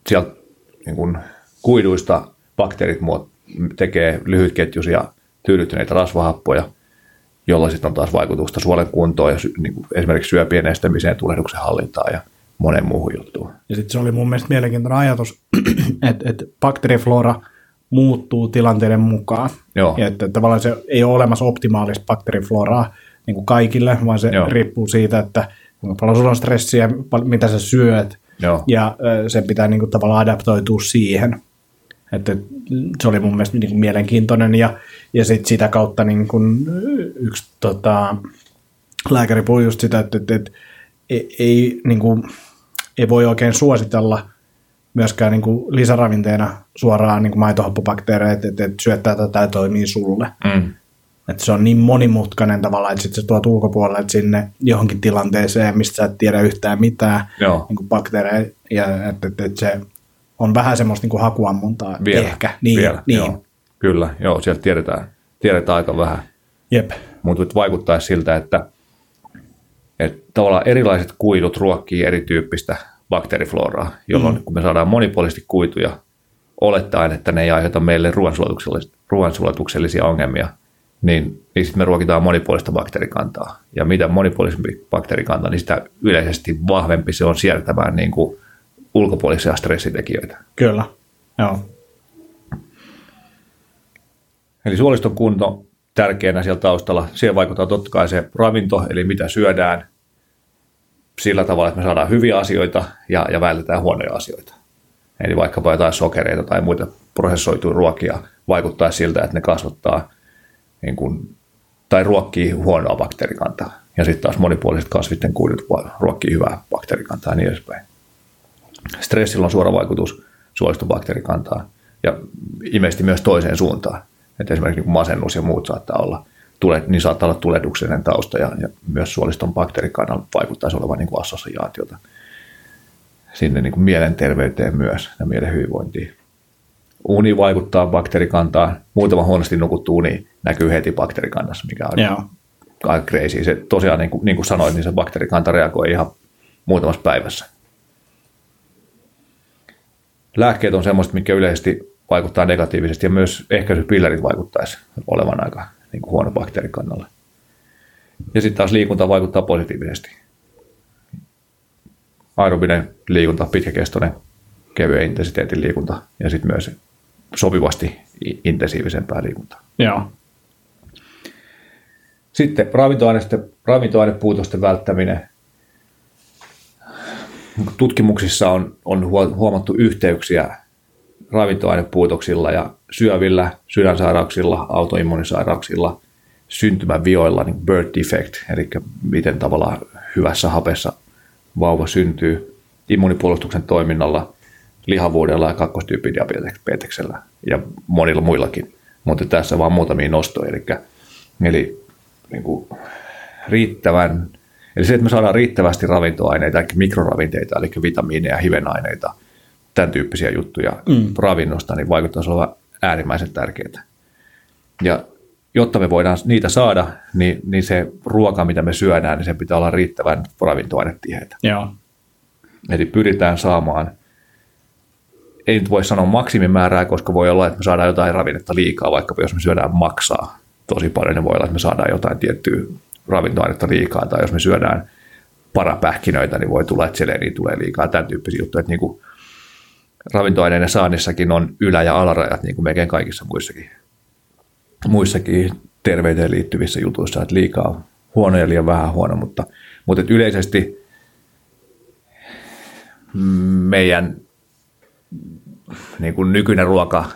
sieltä niin kuin kuiduista bakteerit tekee lyhytketjuisia tyydyttyneitä rasvahappoja, jolla sitten on taas vaikutusta suolen kuntoon ja niin kuin esimerkiksi syöpien estämiseen, tulehduksen hallintaan ja monen muuhun juttuun. Ja sitten se oli mun mielestä mielenkiintoinen ajatus, että, että bakteeriflora muuttuu tilanteiden mukaan. Joo. Ja että tavallaan se ei ole olemassa optimaalista bakteerifloraa niin kuin kaikille, vaan se Joo. riippuu siitä, että kuinka paljon sulla on stressiä, mitä sä syöt, Joo. ja sen pitää niin kuin, tavallaan adaptoitua siihen. Että se oli mun mielestä niin kuin, mielenkiintoinen, ja, ja sit sitä kautta niin kuin, yksi tota, lääkäri puhui just sitä, että, että, että ei, ei, niin kuin, ei voi oikein suositella myöskään niin kuin lisäravinteena suoraan niin kuin maitohappobakteereja, että, että, syöttää tätä tämä toimii sulle. Mm. Että se on niin monimutkainen tavalla, että sitten se tuot ulkopuolelle sinne johonkin tilanteeseen, mistä sä et tiedä yhtään mitään Joo. niin kuin bakteereja, ja että, että, että se on vähän semmoista niin kuin hakuammuntaa Vielä. ehkä. Niin, Vielä. niin. Joo. Kyllä, joo, sieltä tiedetään, tiedetään aika vähän. Jep. Mutta vaikuttaa siltä, että, että tavallaan erilaiset kuidut ruokkii erityyppistä bakteerifloraa, jolloin mm. kun me saadaan monipuolisesti kuituja, olettaen, että ne ei aiheuta meille ruoansulatuksellis- ruoansulatuksellisia ongelmia, niin, niin sitten me ruokitaan monipuolista bakteerikantaa. Ja mitä monipuolisempi bakteerikanta, niin sitä yleisesti vahvempi se on siirtämään niin kuin ulkopuolisia stressitekijöitä. Kyllä. Joo. Eli suoliston kunto tärkeänä siellä taustalla. Siihen vaikuttaa totta kai se ravinto, eli mitä syödään sillä tavalla, että me saadaan hyviä asioita ja, ja vältetään huonoja asioita. Eli vaikkapa jotain sokereita tai muita prosessoituja ruokia vaikuttaa siltä, että ne kasvattaa niin kuin, tai ruokkii huonoa bakteerikantaa. Ja sitten taas monipuoliset kasvitten kuidut ruokkii hyvää bakteerikantaa ja niin edespäin. Stressillä on suora vaikutus suoliston bakteerikantaan ja ilmeisesti myös toiseen suuntaan. Että esimerkiksi niin masennus ja muut saattaa olla, tule, niin saattaa olla tulehduksellinen tausta ja, ja myös suoliston bakteerikannalla vaikuttaisi olevan niin kuin assosiaatiota sinne niin kuin mielenterveyteen myös ja mielen hyvinvointiin. Uni vaikuttaa bakteerikantaan. Muutama huonosti nukuttu uni näkyy heti bakteerikannassa, mikä on aika crazy. Se tosiaan, niin kuin, niin kuin sanoit, niin se bakteerikanta reagoi ihan muutamassa päivässä. Lääkkeet on semmoista, mikä yleisesti vaikuttaa negatiivisesti ja myös ehkäisypillerit vaikuttaisi olevan aika niin kuin huono bakteerikannalle. Ja sitten taas liikunta vaikuttaa positiivisesti. Aerobinen liikunta, pitkäkestoinen, kevyen intensiteetin liikunta ja sitten myös sopivasti intensiivisempää liikuntaa. Joo. Sitten ravintoainepuutosten välttäminen. Tutkimuksissa on, on huo- huomattu yhteyksiä ravintoainepuutoksilla ja syövillä, sydänsairauksilla, autoimmunisairauksilla, syntymävioilla, niin birth defect, eli miten tavallaan hyvässä hapessa vauva syntyy, immunipuolustuksen toiminnalla, lihavuudella ja kakkostyyppidiabeteksellä ja monilla muillakin. Mutta tässä vaan muutamia nostoja, eli, eli niin kuin riittävän, eli se, että me saadaan riittävästi ravintoaineita, eli mikroravinteita, eli vitamiineja, hivenaineita, tämän tyyppisiä juttuja mm. ravinnosta, niin vaikuttaisi olevan äärimmäisen tärkeää. Ja jotta me voidaan niitä saada, niin, niin se ruoka, mitä me syödään, niin se pitää olla riittävän ravintoainetiheitä. Joo. Eli pyritään saamaan, ei nyt voi sanoa maksimimäärää, koska voi olla, että me saadaan jotain ravinnetta liikaa, vaikka jos me syödään maksaa tosi paljon, niin voi olla, että me saadaan jotain tiettyä ravintoainetta liikaa, tai jos me syödään parapähkinöitä, niin voi tulla, että seleniä tulee liikaa, tämän tyyppisiä juttuja, että niin kuin ravintoaineiden saannissakin on ylä- ja alarajat, niin kuin melkein kaikissa muissakin, muissakin terveyteen liittyvissä jutuissa, että liikaa huono ja liian vähän huono, mutta, mutta että yleisesti meidän niin kuin nykyinen ruoka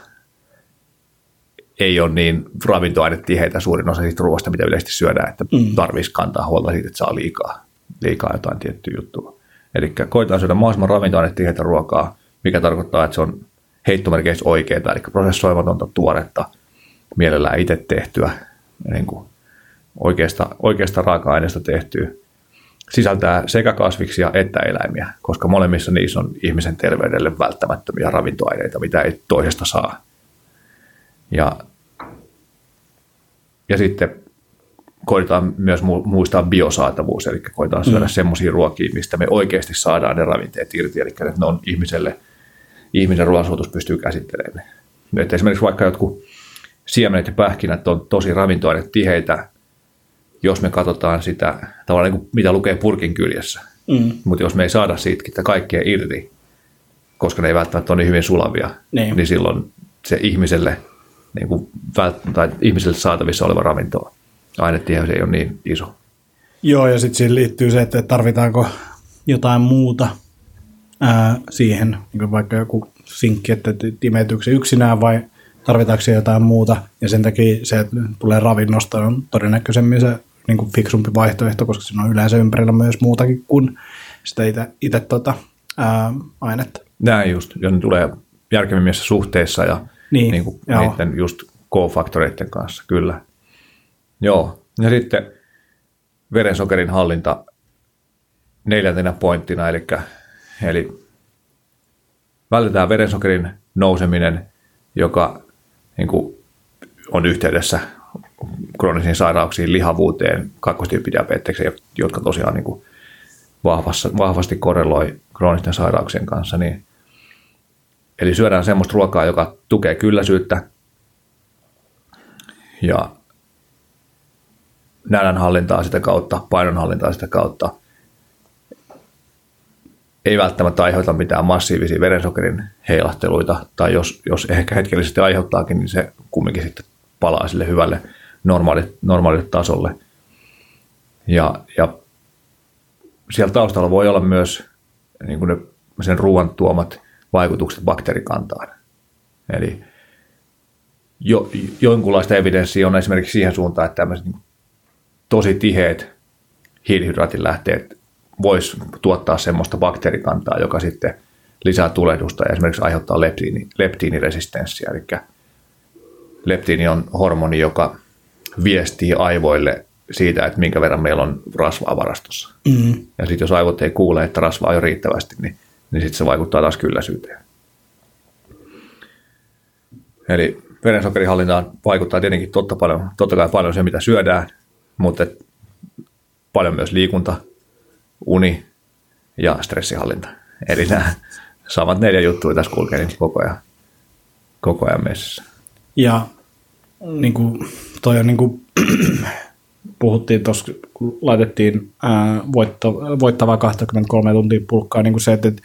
ei ole niin ravintoainetiheitä suurin osa siitä ruoasta, mitä yleisesti syödään, että mm. tarvitsisi kantaa huolta siitä, että saa liikaa, liikaa jotain tiettyä juttua. Eli koetaan syödä mahdollisimman ravintoainetiheitä ruokaa, mikä tarkoittaa, että se on heittomerkeissä oikeaa, eli prosessoimatonta tuoretta, mielellään itse tehtyä, niin kuin oikeasta, oikeasta raaka-aineesta tehtyä, sisältää sekä kasviksia että eläimiä, koska molemmissa niissä on ihmisen terveydelle välttämättömiä ravintoaineita, mitä ei toisesta saa. Ja, ja sitten koitetaan myös mu- muistaa biosaatavuus, eli koitetaan syödä mm. semmoisia ruokia, mistä me oikeasti saadaan ne ravinteet irti, eli että ne on ihmiselle, ihmisen ruoansuotus pystyy käsittelemään ne. Että esimerkiksi vaikka jotkut siemenet ja pähkinät on tosi ravintoainetiheitä, jos me katsotaan sitä, tavallaan niin kuin mitä lukee purkin kyljessä. Mm. Mutta jos me ei saada siitä kaikkea irti, koska ne ei välttämättä ole niin hyvin sulavia, Niin. niin silloin se ihmiselle, niin kuin, vält- tai ihmiselle saatavissa oleva ravinto. Ainetiheys ei ole niin iso. Joo, ja sitten siihen liittyy se, että tarvitaanko jotain muuta ää, siihen, niin kuin vaikka joku sinkki, että imetyykö se yksinään vai tarvitaanko se jotain muuta, ja sen takia se, että tulee ravinnosta, on todennäköisemmin se niin kuin fiksumpi vaihtoehto, koska siinä on yleensä ympärillä myös muutakin kuin sitä itse tota, ää, ainetta. Näin just, ja ne tulee järkevimmissä suhteissa ja Niin, niin kuin joo. niiden just K-faktoreiden kanssa, kyllä. Joo, ja sitten verensokerin hallinta neljäntenä pointtina, eli, eli vältetään verensokerin nouseminen, joka niin kuin, on yhteydessä kroonisiin sairauksiin, lihavuuteen, kakkostyyppidiabetekseen, jotka tosiaan niin kuin vahvassa, vahvasti korreloi kroonisten sairauksien kanssa, niin Eli syödään semmoista ruokaa, joka tukee kylläisyyttä ja nälänhallintaa sitä kautta, painonhallintaa sitä kautta. Ei välttämättä aiheuta mitään massiivisia verensokerin heilahteluita, tai jos, jos ehkä hetkellisesti aiheuttaakin, niin se kumminkin sitten palaa sille hyvälle normaalille, normaalille tasolle. Ja, ja siellä taustalla voi olla myös niin kuin ne, sen ruoan tuomat vaikutukset bakteerikantaan. Eli jo, jonkunlaista evidenssiä on esimerkiksi siihen suuntaan, että tämmöiset niin tosi tiheät hiilihydraatin voisi tuottaa semmoista bakteerikantaa, joka sitten lisää tulehdusta ja esimerkiksi aiheuttaa leptiini, leptiiniresistenssiä. Eli leptiini on hormoni, joka viestii aivoille siitä, että minkä verran meillä on rasvaa varastossa. Mm. Ja sitten jos aivot ei kuule, että rasvaa on jo riittävästi, niin, niin sitten se vaikuttaa taas kylläisyyteen. Eli verensokerihallintaan vaikuttaa tietenkin totta, paljon, totta kai paljon se, mitä syödään, mutta paljon myös liikunta, uni ja stressihallinta. Eli nämä samat neljä juttua tässä kulkee niin koko ajan, koko ajan messissä. Ja niin kuin, toi on niin kuin, puhuttiin tuossa, kun laitettiin ää, voitto, voittavaa 23 tuntia pulkkaa, niin kuin se, että, että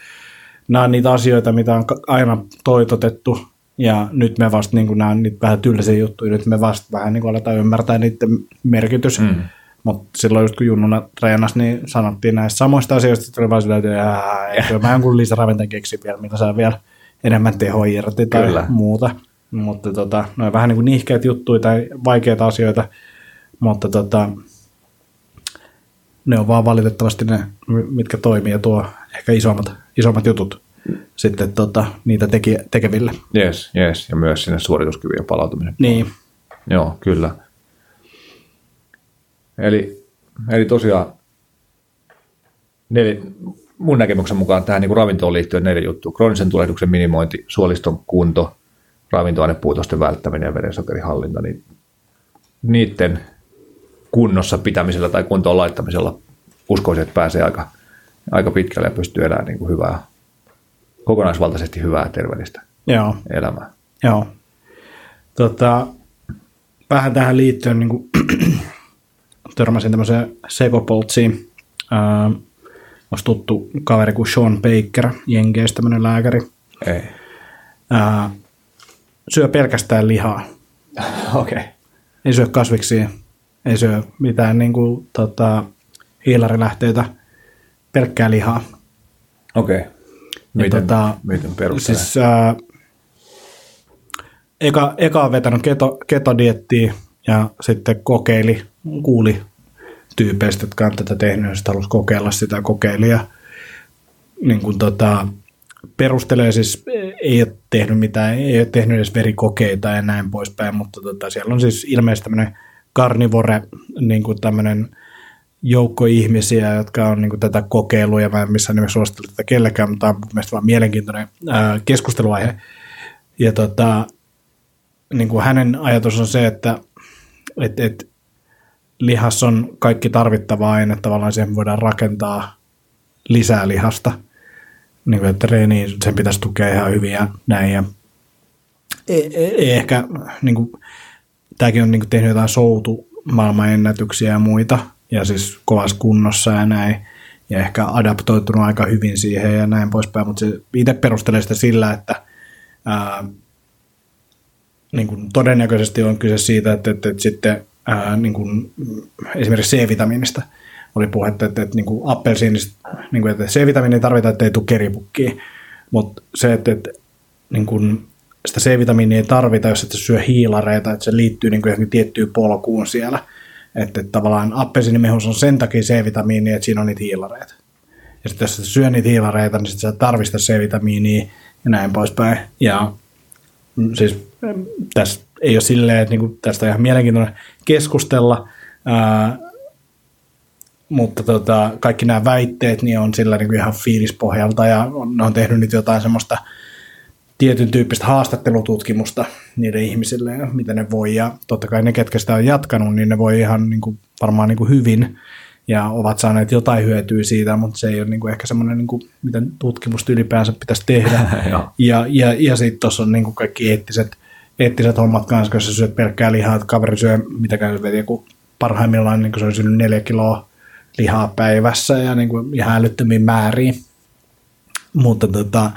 nämä on niitä asioita, mitä on aina toitotettu, ja nyt me vasta, niin kuin, nämä on niitä vähän tylsiä juttuja, nyt me vasta vähän niin kuin aletaan ymmärtää niiden merkitys. Mm. Mutta silloin just kun Junnuna treenasi, niin sanottiin näistä samoista asioista, että oli vaan sillä, että "Ää, eikö mä jonkun lisäravinten keksi vielä, mitä saa vielä enemmän tehoa irti tai Kyllä. muuta. Mutta tota, ne on vähän niin kuin nihkeät juttuja tai vaikeita asioita, mutta tota, ne on vaan valitettavasti ne, mitkä toimii ja tuo ehkä isommat, isommat jutut sitten tota, niitä teki, tekeville. Yes, yes, ja myös sinne suorituskyvyn palautumisen. Niin, Joo, kyllä. Eli, eli tosiaan neli, mun näkemyksen mukaan tähän niin kuin ravintoon liittyen neljä juttua. Kroonisen tulehduksen minimointi, suoliston kunto, ravintoainepuutosten välttäminen ja verensokerihallinta, niin niiden kunnossa pitämisellä tai kuntoon laittamisella uskoisin, että pääsee aika, aika pitkälle ja pystyy elämään niin kuin hyvää, kokonaisvaltaisesti hyvää terveellistä joo. elämää. Joo. Tota, vähän tähän liittyen niin kuin, törmäsin tämmöiseen sekopoltsiin. Ää, olisi tuttu kaveri kuin Sean Baker, Jenkeistä tämmöinen lääkäri. Ei. Ää, syö pelkästään lihaa. Okei. Okay. Ei syö kasviksia, ei syö mitään niin kuin, tota, hiilarilähteitä, pelkkää lihaa. Okei. Okay. Miten, tota, miten perustelee? Siis, ää, eka, eka on vetänyt keto, ketodiettiä ja sitten kokeili, kuuli tyypeistä, jotka on tätä tehnyt ja sitten halusi kokeilla sitä kokeili ja niin kuin tota, perustelee siis, ei ole tehnyt mitään, ei ole tehnyt edes verikokeita ja näin poispäin, mutta tota, siellä on siis ilmeisesti tämmöinen carnivore, niin kuin tämmöinen joukko ihmisiä, jotka on niin kuin, tätä kokeilua, ja mä en missään nimessä suosittele tätä kellekään, mutta tämä on mun mielestä vaan mielenkiintoinen ää, keskusteluaihe. Ja tota, niin kuin hänen ajatus on se, että et, et, lihas on kaikki tarvittava aine, tavallaan siihen voidaan rakentaa lisää lihasta. Niin kuin, että treeniin sen pitäisi tukea ihan hyvin ja näin. Ja ei, ei, ei ehkä, niin kuin, tämäkin on niin kuin, tehnyt jotain soutu maailmanennätyksiä ja muita, ja siis kovassa kunnossa ja näin, ja ehkä adaptoitunut aika hyvin siihen ja näin poispäin, mutta se itse perustelee sitä sillä, että ää, niin kuin todennäköisesti on kyse siitä, että, että, että sitten ää, niin kuin, esimerkiksi C-vitamiinista oli puhetta, että, että niin kuin niin kuin, että C-vitamiinia tarvitaan, että ei tule keripukkiin, mutta se, että, että niin kuin, sitä C-vitamiinia ei tarvita, jos et syö hiilareita, että se liittyy niin kuin johonkin tiettyyn polkuun siellä. Että, että tavallaan appelsiinimehus on sen takia C-vitamiini, että siinä on niitä hiilareita. Ja sitten jos sä syö niitä hiilareita, niin sitten sä tarvista C-vitamiinia ja näin poispäin. Ja mm, siis tässä ei ole silleen, että niinku, tästä on ihan mielenkiintoinen keskustella, ää, mutta tota, kaikki nämä väitteet niin on sillä niin kuin ihan fiilispohjalta ja ne on tehnyt nyt jotain semmoista tietyn tyyppistä haastattelututkimusta niiden ihmisille ja mitä ne voi. Ja totta kai ne, ketkä sitä on jatkanut, niin ne voi ihan niin kuin, varmaan niin kuin hyvin ja ovat saaneet jotain hyötyä siitä, mutta se ei ole niin kuin ehkä semmoinen, niin kuin, miten tutkimusta ylipäänsä pitäisi tehdä. ja ja, ja sitten tuossa on niin kuin kaikki eettiset, eettiset hommat kanssa, kun sä syöt pelkkää lihaa, että kaveri syö, mitäkään se joku parhaimmillaan niin kuin se olisi neljä kiloa lihaa päivässä ja niin kuin ihan älyttömiin määriin. Mutta tota,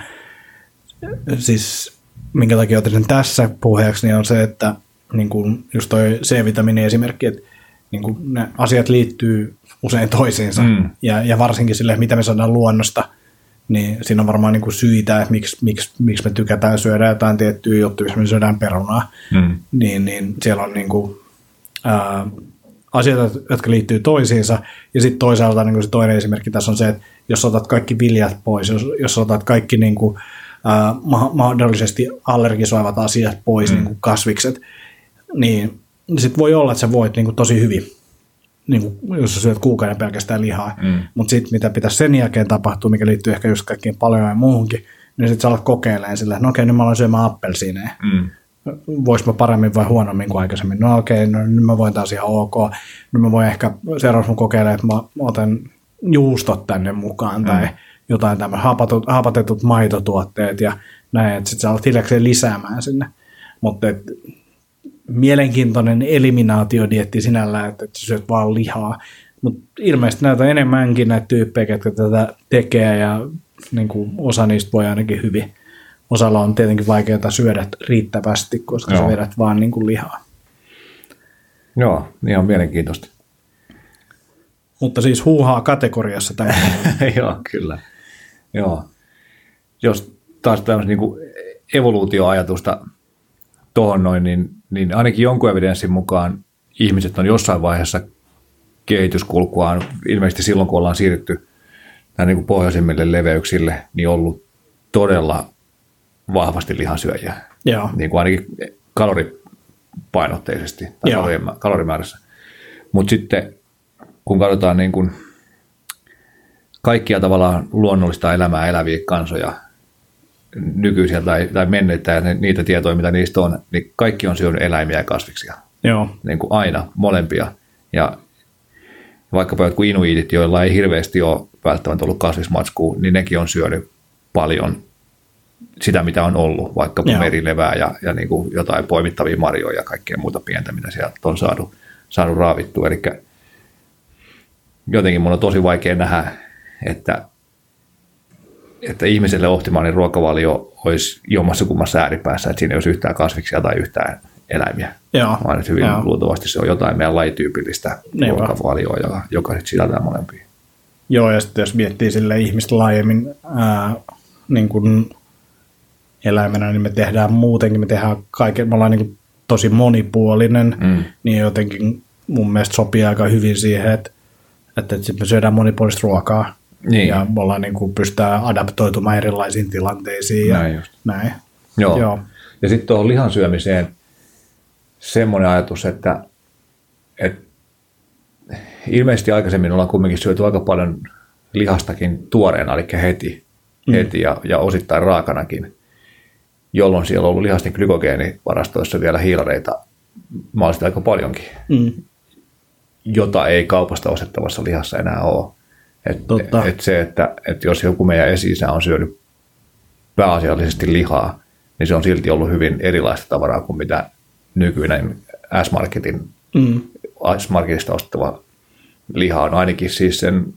siis minkä takia otin sen tässä puheeksi, niin on se, että niin kuin just toi C-vitamiini esimerkki, että niin kuin ne asiat liittyy usein toisiinsa. Mm. Ja, ja varsinkin sille, mitä me saadaan luonnosta, niin siinä on varmaan niin kuin syitä, että miksi, miksi, miksi me tykätään syödä jotain tiettyä juttuja, jos me syödään perunaa. Mm. Niin, niin siellä on niin kuin, ää, asioita, jotka liittyy toisiinsa. Ja sitten toisaalta niin kuin se toinen esimerkki tässä on se, että jos otat kaikki viljat pois, jos, jos otat kaikki niin kuin, ma- mahdollisesti allergisoivat asiat pois, mm. niin kuin kasvikset, niin sitten voi olla, että sä voit niin kuin, tosi hyvin, niin kuin, jos sä syöt kuukauden pelkästään lihaa. Mm. Mutta sitten mitä pitäisi sen jälkeen tapahtua, mikä liittyy ehkä just kaikkiin paljon ja muuhunkin, niin sitten sä alat kokeilemaan sillä, että no okei, nyt mä aloin syömään appelsiineja. Mm voisi mä paremmin vai huonommin kuin aikaisemmin. No okei, okay, no nyt mä voin taas ihan ok. Nyt mä voin ehkä seuraavaksi kokeilemaan, että mä otan juustot tänne mukaan mm. tai jotain tämmöistä hapatut, hapatetut maitotuotteet ja näin, että sitten sä alat hiljakseen lisäämään sinne. Mutta mielenkiintoinen eliminaatiodietti sinällään, että, että sä syöt vaan lihaa. Mutta ilmeisesti näitä on enemmänkin näitä tyyppejä, jotka tätä tekee ja niin kuin osa niistä voi ainakin hyvin osalla on tietenkin vaikeaa syödä riittävästi, koska Joo. sä vedät vaan niin kuin lihaa. Joo, niin on mielenkiintoista. Mutta siis huuhaa kategoriassa tämä. Joo, kyllä. Joo. Jos taas tämmöistä niin evoluutioajatusta tuohon noin, niin, niin ainakin jonkun evidenssin mukaan ihmiset on jossain vaiheessa kehityskulkuaan, ilmeisesti silloin kun ollaan siirrytty niin kuin pohjoisimmille leveyksille, niin ollut todella vahvasti lihansyöjiä. Joo. Niin kuin ainakin kaloripainotteisesti tai Joo. kalorimäärässä. Mutta sitten kun katsotaan niin kuin kaikkia tavallaan luonnollista elämää eläviä kansoja, nykyisiä tai, tai menneitä ja niitä tietoja, mitä niistä on, niin kaikki on syönyt eläimiä ja kasviksia. Joo. Niin kuin aina, molempia. Ja vaikkapa jotkut inuiitit, joilla ei hirveästi ole välttämättä ollut kasvismatskua, niin nekin on syönyt paljon sitä, mitä on ollut, vaikka merilevää ja, ja niin kuin jotain poimittavia marjoja ja kaikkea muuta pientä, mitä sieltä on saanut, saanut raavittua. Eli jotenkin mun on tosi vaikea nähdä, että, että ihmiselle optimaalinen ruokavalio olisi jommassa kummassa ääripäässä, että siinä ei olisi yhtään kasviksia tai yhtään eläimiä. Joo. Vaan että hyvin Joo. luultavasti se on jotain meidän lajityypillistä niin ruokavalioa, joka, joka sitten sisältää molempia. Joo, ja sitten jos miettii sille ihmistä laajemmin, ää, niin kuin eläimenä, niin me tehdään muutenkin, me tehdään kaiken, me ollaan niin tosi monipuolinen, mm. niin jotenkin mun mielestä sopii aika hyvin siihen, että, että, että me syödään monipuolista ruokaa niin. ja me ollaan niin kuin, pystytään adaptoitumaan erilaisiin tilanteisiin. Näin ja just. Näin. Joo. Joo. Ja sitten tuohon lihan syömiseen semmoinen ajatus, että, että ilmeisesti aikaisemmin ollaan kumminkin syöty aika paljon lihastakin tuoreena, eli heti, mm. heti ja, ja osittain raakanakin jolloin siellä on ollut lihasten glykogeenivarastoissa vielä hiilareita mahdollisesti aika paljonkin, mm. jota ei kaupasta ostettavassa lihassa enää ole. Et, et se, että et jos joku meidän esi on syönyt pääasiallisesti lihaa, niin se on silti ollut hyvin erilaista tavaraa kuin mitä nykyinen S-Marketin, mm. S-Marketista ostettava liha on ainakin siis sen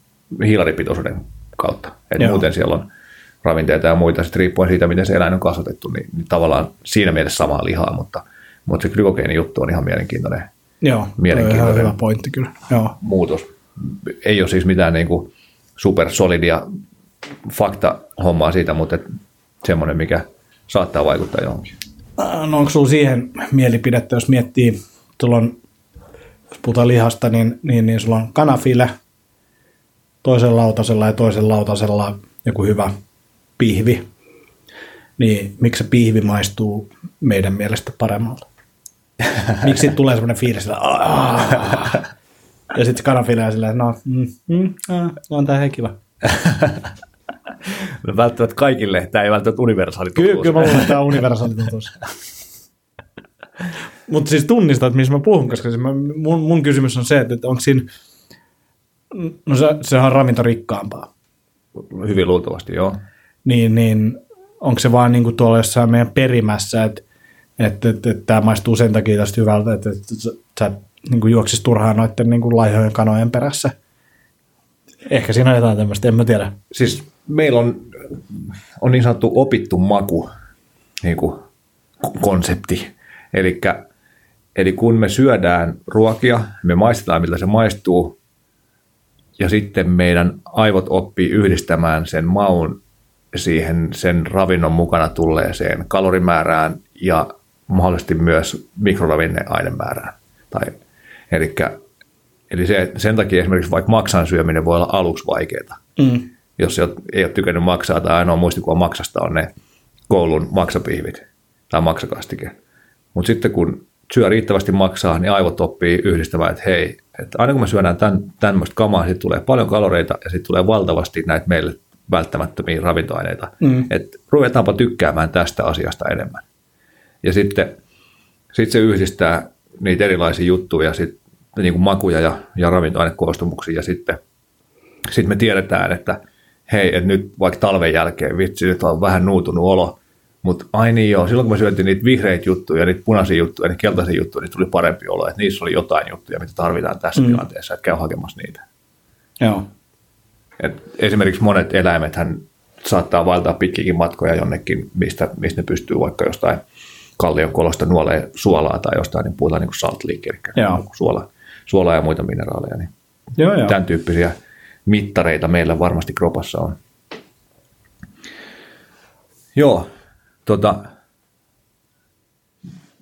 hiilaripitoisuuden kautta. Et muuten siellä on ravinteita ja muita, sitten riippuen siitä, miten se eläin on kasvatettu, niin, niin tavallaan siinä mielessä samaa lihaa, mutta Mutta se glykogeeni juttu on ihan mielenkiintoinen Joo, Mielenkiintoinen. ihan hyvä pointti kyllä. Joo. muutos. Ei ole siis mitään niin kuin supersolidia fakta-hommaa siitä, mutta semmoinen, mikä saattaa vaikuttaa johonkin. Äh, No onko sulla siihen mielipidettä, jos miettii, sulla on, jos puhutaan lihasta, niin, niin, niin sulla on kanafile, toisen lautasella ja toisen lautasella joku hyvä pihvi. Niin miksi se pihvi maistuu meidän mielestä paremmalta? Miksi tulee semmoinen fiilis, että "Aah." Ja sitten on silleen, no, mm, mm, ah, on tää ihan kiva. No välttämättä kaikille, tämä ei välttämättä universaali Kyllä, kyllä mä luulen, että tämä on universaali totuus. Mutta siis tunnistat, että missä mä puhun, koska siis mä, mun, mun, kysymys on se, että, että onko siinä, no se, sehän on ravintorikkaampaa, Hyvin luultavasti, joo. niin, niin onko se vaan niin kuin tuolla jossain meidän perimässä, että, että, että, että tämä maistuu sen takia tästä hyvältä, että, että sä- sä niin kuin juoksis turhaan noiden niin kuin laihojen kanojen perässä. Ehkä siinä on jotain tämmöistä, en mä tiedä. Siis meillä on, on niin sanottu opittu maku niin kuin konsepti. Elikkä, eli kun me syödään ruokia, me maistetaan miltä se maistuu, ja sitten meidän aivot oppii yhdistämään sen maun siihen sen ravinnon mukana tulleeseen kalorimäärään ja mahdollisesti myös mikroravinneainemäärään. Tai, elikkä, eli se, sen takia esimerkiksi vaikka maksan syöminen voi olla aluksi vaikeaa Mm. jos ei ole, ei ole tykännyt maksaa tai ainoa muistikuva maksasta on ne koulun maksapihvit tai maksakastike. Mutta sitten kun syö riittävästi maksaa, niin aivot oppii yhdistämään, että hei, että aina kun me syödään tämän, tämmöistä kamaa, sitten tulee paljon kaloreita ja sitten tulee valtavasti näitä meille välttämättömiä ravintoaineita. Mm. Että ruvetaanpa tykkäämään tästä asiasta enemmän. Ja sitten sit se yhdistää niitä erilaisia juttuja, sit, niin kuin makuja ja, ja ravintoainekoostumuksia ja sitten sitten me tiedetään, että hei, että nyt vaikka talven jälkeen, vitsi, nyt on vähän nuutunut olo, mutta ai niin joo, silloin kun me syötiin niitä vihreitä juttuja, niitä punaisia juttuja, niitä keltaisia juttuja, niin tuli parempi olo, että niissä oli jotain juttuja, mitä tarvitaan tässä mm. tilanteessa, että käy hakemassa niitä. Joo. Et esimerkiksi monet eläimethän saattaa vaeltaa pitkikin matkoja jonnekin, mistä, mistä ne pystyy vaikka jostain kallion kolosta nuolee suolaa tai jostain, niin puhutaan niin kuin salt leak, eli Joo. suola, suolaa ja muita mineraaleja, niin Joo, joo. tämän tyyppisiä mittareita meillä varmasti kropassa on. Joo, tota,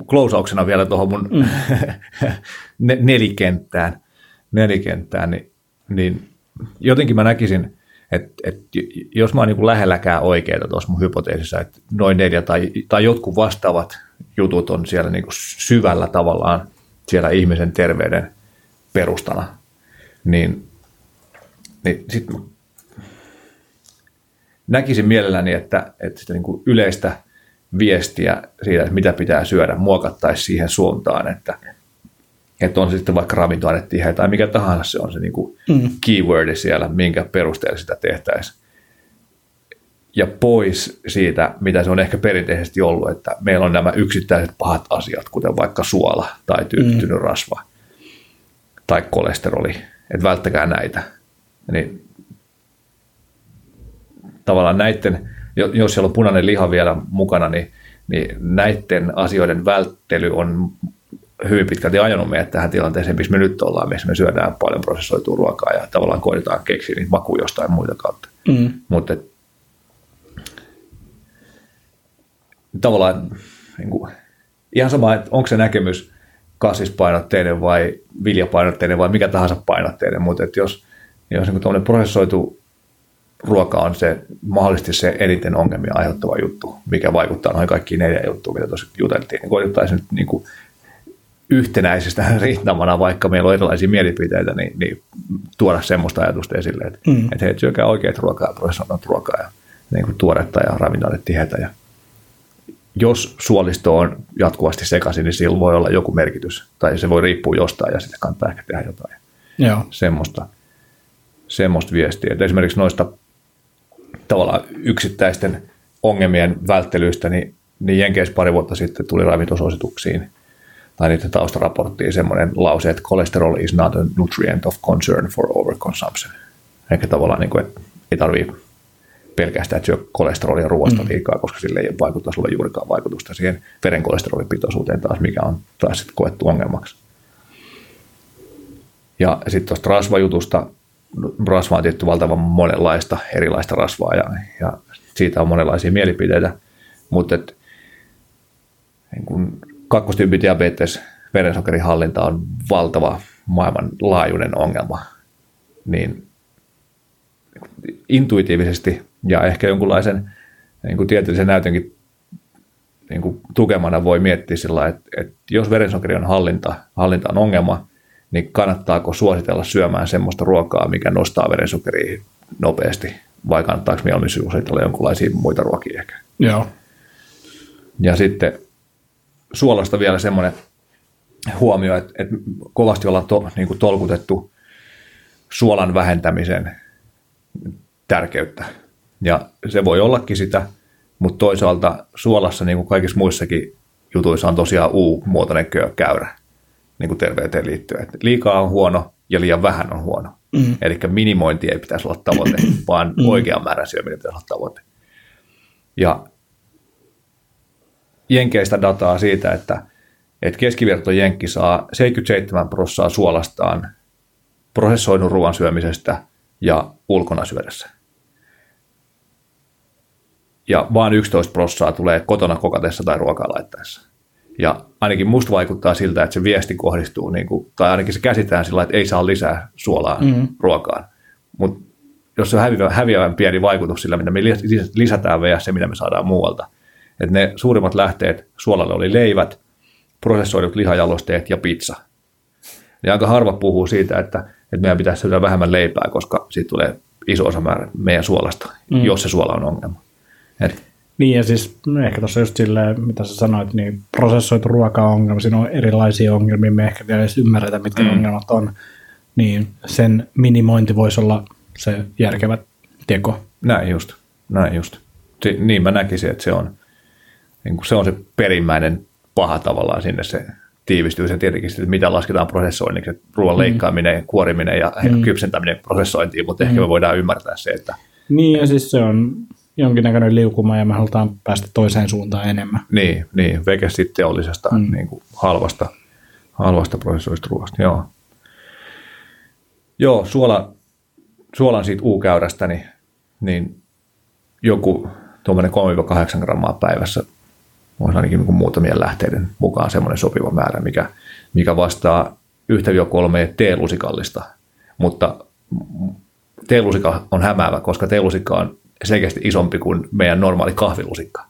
klousauksena vielä tuohon mun mm. ne- nelikenttään, nelikenttään niin, niin jotenkin mä näkisin, että, että jos mä oon niin lähelläkään oikeita tuossa mun hypoteesissa, että noin neljä tai, tai jotkut vastaavat jutut on siellä niin syvällä tavallaan siellä ihmisen terveyden perustana, niin niin sitten näkisin mielelläni, että, että sitä niin kuin yleistä viestiä siitä, että mitä pitää syödä, muokattaisiin siihen suuntaan, että, että on se sitten vaikka ravintoainetiheä tai mikä tahansa se on se niin kuin mm. keywordi siellä, minkä perusteella sitä tehtäisiin. Ja pois siitä, mitä se on ehkä perinteisesti ollut, että meillä on nämä yksittäiset pahat asiat, kuten vaikka suola tai tyyppitynyt mm. rasva tai kolesteroli, että välttäkää näitä niin tavallaan näiden, jos siellä on punainen liha vielä mukana, niin, niin näiden asioiden välttely on hyvin pitkälti ajanut meidät tähän tilanteeseen, missä me nyt ollaan, missä me syödään paljon prosessoitua ruokaa ja tavallaan koitetaan keksiä niitä makuja jostain muita kautta. Mm. Mutta tavallaan niin kuin, ihan sama, että onko se näkemys kasvispainotteinen vai viljapainotteinen vai mikä tahansa painotteinen, mutta että jos, jos niin tuommoinen prosessoitu ruoka on se mahdollisesti se eniten ongelmia aiheuttava juttu, mikä vaikuttaa noin kaikkiin neljä juttuun, mitä tuossa juteltiin, niin koitettaisiin nyt niin kuin yhtenäisestä rintamana, vaikka meillä on erilaisia mielipiteitä, niin, niin tuoda semmoista ajatusta esille, että, mm. että hei, syökää oikeat ruokaa ja ruokaa ja niin kuin tuoretta ja ravintoainetiheitä ja jos suolisto on jatkuvasti sekaisin, niin sillä voi olla joku merkitys, tai se voi riippua jostain, ja sitten kannattaa ehkä tehdä jotain. Joo. Semmoista, semmoista viestiä. Et esimerkiksi noista tavallaan yksittäisten ongelmien välttelyistä, niin, niin Jenkeissä pari vuotta sitten tuli ravintosuosituksiin tai niiden taustaraporttiin semmoinen lause, että cholesterol is not a nutrient of concern for overconsumption. Eikä tavallaan, niin kuin, että ei tarvitse pelkästään, että syö kolesterolia ruoasta liikaa, koska sille ei vaikuta sulle juurikaan vaikutusta siihen veren kolesterolipitoisuuteen taas, mikä on taas sitten koettu ongelmaksi. Ja sitten tuosta rasvajutusta, rasva on tietty valtavan monenlaista erilaista rasvaa ja, ja siitä on monenlaisia mielipiteitä, mutta et, niin kun kakkostyyppi diabetes, verensokerin hallinta on valtava maailmanlaajuinen ongelma, niin intuitiivisesti ja ehkä jonkunlaisen niin kuin tieteellisen näytönkin niin kuin tukemana voi miettiä sillä että, että jos verensokeri on hallinta, hallinta on ongelma, niin kannattaako suositella syömään semmoista ruokaa, mikä nostaa verensokeria nopeasti, vai kannattaako mieluummin suositella jonkinlaisia muita ruokia ehkä. Joo. Ja sitten suolasta vielä semmoinen huomio, että, että kovasti ollaan to, niin kuin tolkutettu suolan vähentämisen tärkeyttä. Ja se voi ollakin sitä, mutta toisaalta suolassa, niin kuin kaikissa muissakin jutuissa, on tosiaan U-muotoinen käyrä niin kuin terveyteen liittyen. Että liikaa on huono ja liian vähän on huono. Mm. Eli minimointi ei pitäisi olla tavoite, vaan mm. oikean määrän syöminen pitäisi olla tavoite. Ja Jenkeistä dataa siitä, että, että keskiverto Jenkki saa 77 prosenttia suolastaan prosessoidun ruoan syömisestä ja ulkona syödessä. Ja vain 11 prosenttia tulee kotona kokatessa tai ruokaa laittaessa. Ja ainakin musta vaikuttaa siltä, että se viesti kohdistuu, niin kuin, tai ainakin se käsitään sillä että ei saa lisää suolaa mm-hmm. ruokaan. Mutta jos se on häviävän, häviävän pieni vaikutus sillä, mitä me lisätään vielä se, mitä me saadaan muualta. Että ne suurimmat lähteet suolalle oli leivät, prosessoidut lihajalosteet ja pizza. Ja aika harva puhuu siitä, että, että meidän pitäisi syödä vähemmän leipää, koska siitä tulee iso osa määrä meidän suolasta, mm. jos se suola on ongelma. Et niin ja siis no ehkä tuossa just silleen, mitä sä sanoit, niin prosessoitu ruoka on ongelma, siinä on erilaisia ongelmia, me ehkä vielä edes ymmärretä, mitkä mm. ongelmat on, niin sen minimointi voisi olla se järkevä teko. Näin just, näin just. Si- niin mä näkisin, että se on, niin se on se perimmäinen paha tavallaan sinne se tiivistyy se tietenkin sitten, mitä lasketaan prosessoinniksi, että ruoan mm. leikkaaminen, kuoriminen ja mm. kypsentäminen prosessointiin, mutta mm. ehkä me voidaan ymmärtää se, että... Niin ja siis se on jonkinnäköinen liukuma ja me halutaan päästä toiseen suuntaan enemmän. Niin, niin veke sitten teollisesta mm. niin kuin halvasta, halvasta prosessoista ruoasta, joo. Joo, suola, suolan siitä U-käyrästä, niin, niin joku tuommoinen 3-8 grammaa päivässä on ainakin niin muutamien lähteiden mukaan semmoinen sopiva määrä, mikä, mikä vastaa 1-3 teelusikallista, mutta teelusika on hämäävä, koska teelusikka on selkeästi isompi kuin meidän normaali kahvilusikka,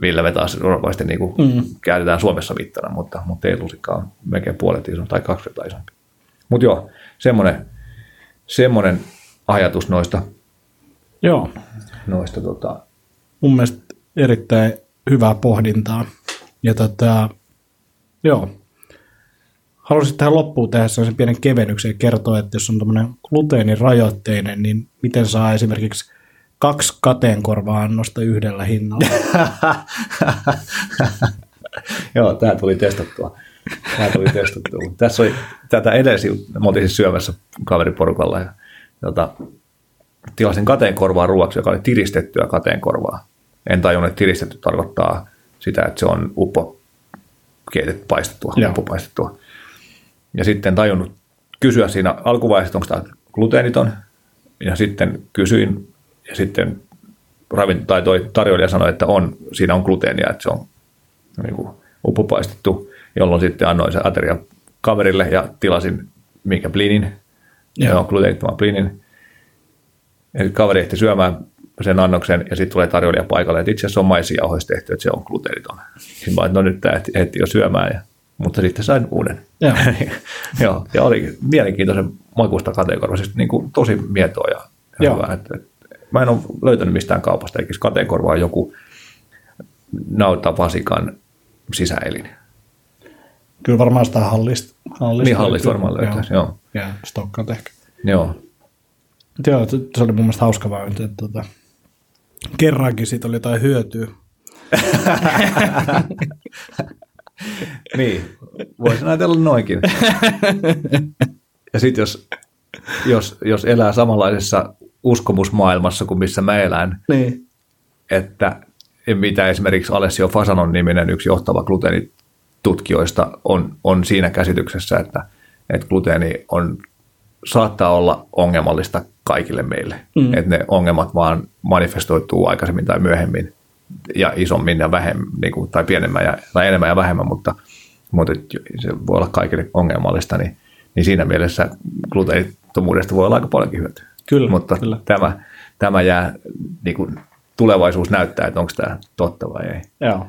millä me taas normaalisti niin kuin mm. käytetään Suomessa mittana, mutta, mutta teelusikka on melkein puolet isompi tai kaksi kertaa isompi. Mutta joo, semmoinen, semmoinen ajatus noista. Joo. Noista, tota... Mun mielestä erittäin hyvää pohdintaa. Ja tota, joo, haluaisin tähän loppuun tehdä sellaisen pienen kevennyksen ja kertoa, että jos on tämmöinen gluteenirajoitteinen, niin miten saa esimerkiksi kaksi kateenkorva-annosta yhdellä hinnalla. Joo, tämä tuli testattua. Tämä tuli testattua. Tässä oli tätä edesi, mä oltiin siis syömässä kaveriporukalla ja tota, tilasin kateenkorvaa ruoaksi, joka oli tiristettyä kateenkorvaa. En tajunnut, että tiristetty tarkoittaa sitä, että se on uppo keitetty, paistettua, uppo paistettua. Ja sitten tajunnut kysyä siinä alkuvaiheessa, onko tämä gluteeniton. Ja sitten kysyin ja sitten ravint- tai toi tarjoilija sanoi, että on, siinä on gluteenia, että se on niin kuin uppopaistettu, jolloin sitten annoin se ateria kaverille ja tilasin minkä blinin, Joo. gluteenittoman blinin. Ja sitten kaveri ehti syömään sen annoksen ja sitten tulee tarjoilija paikalle, että itse asiassa on maisijauhoista tehty, että se on gluteeniton. Sitten mä no nyt tämä ehti, ehti jo syömään, ja, mutta sitten sain uuden. Joo. Joo, ja oli mielenkiintoisen makuista kategoria, siis niin kuin tosi mietoa ja, ja hyvä, että, että mä en ole löytänyt mistään kaupasta, eikä kateenkorva on joku nautavasikan sisäelin. Kyllä varmaan sitä hallista. hallista niin hallista varmaan löytäisi, joo. joo. Ja stokkat ehkä. Joo. Joo, se oli mun mielestä hauska vaan, että tuota, kerrankin siitä oli jotain hyötyä. niin, voisi ajatella noinkin. Ja sitten jos, jos, jos elää samanlaisessa uskomusmaailmassa kuin missä mä elän, Niin. että mitä esimerkiksi Alessio Fasanon niminen yksi johtava gluteenitutkijoista on, on siinä käsityksessä, että, että gluteeni on, saattaa olla ongelmallista kaikille meille. Mm. Että ne ongelmat vaan manifestoituu aikaisemmin tai myöhemmin ja isommin ja vähemmän, niin kuin, tai pienemmän ja, tai enemmän ja vähemmän, mutta, mutta se voi olla kaikille ongelmallista, niin, niin siinä mielessä gluteenittomuudesta voi olla aika paljonkin hyötyä. Kyllä, mutta kyllä. Tämä, tämä jää, niin kuin, tulevaisuus näyttää, että onko tämä totta vai ei. Joo.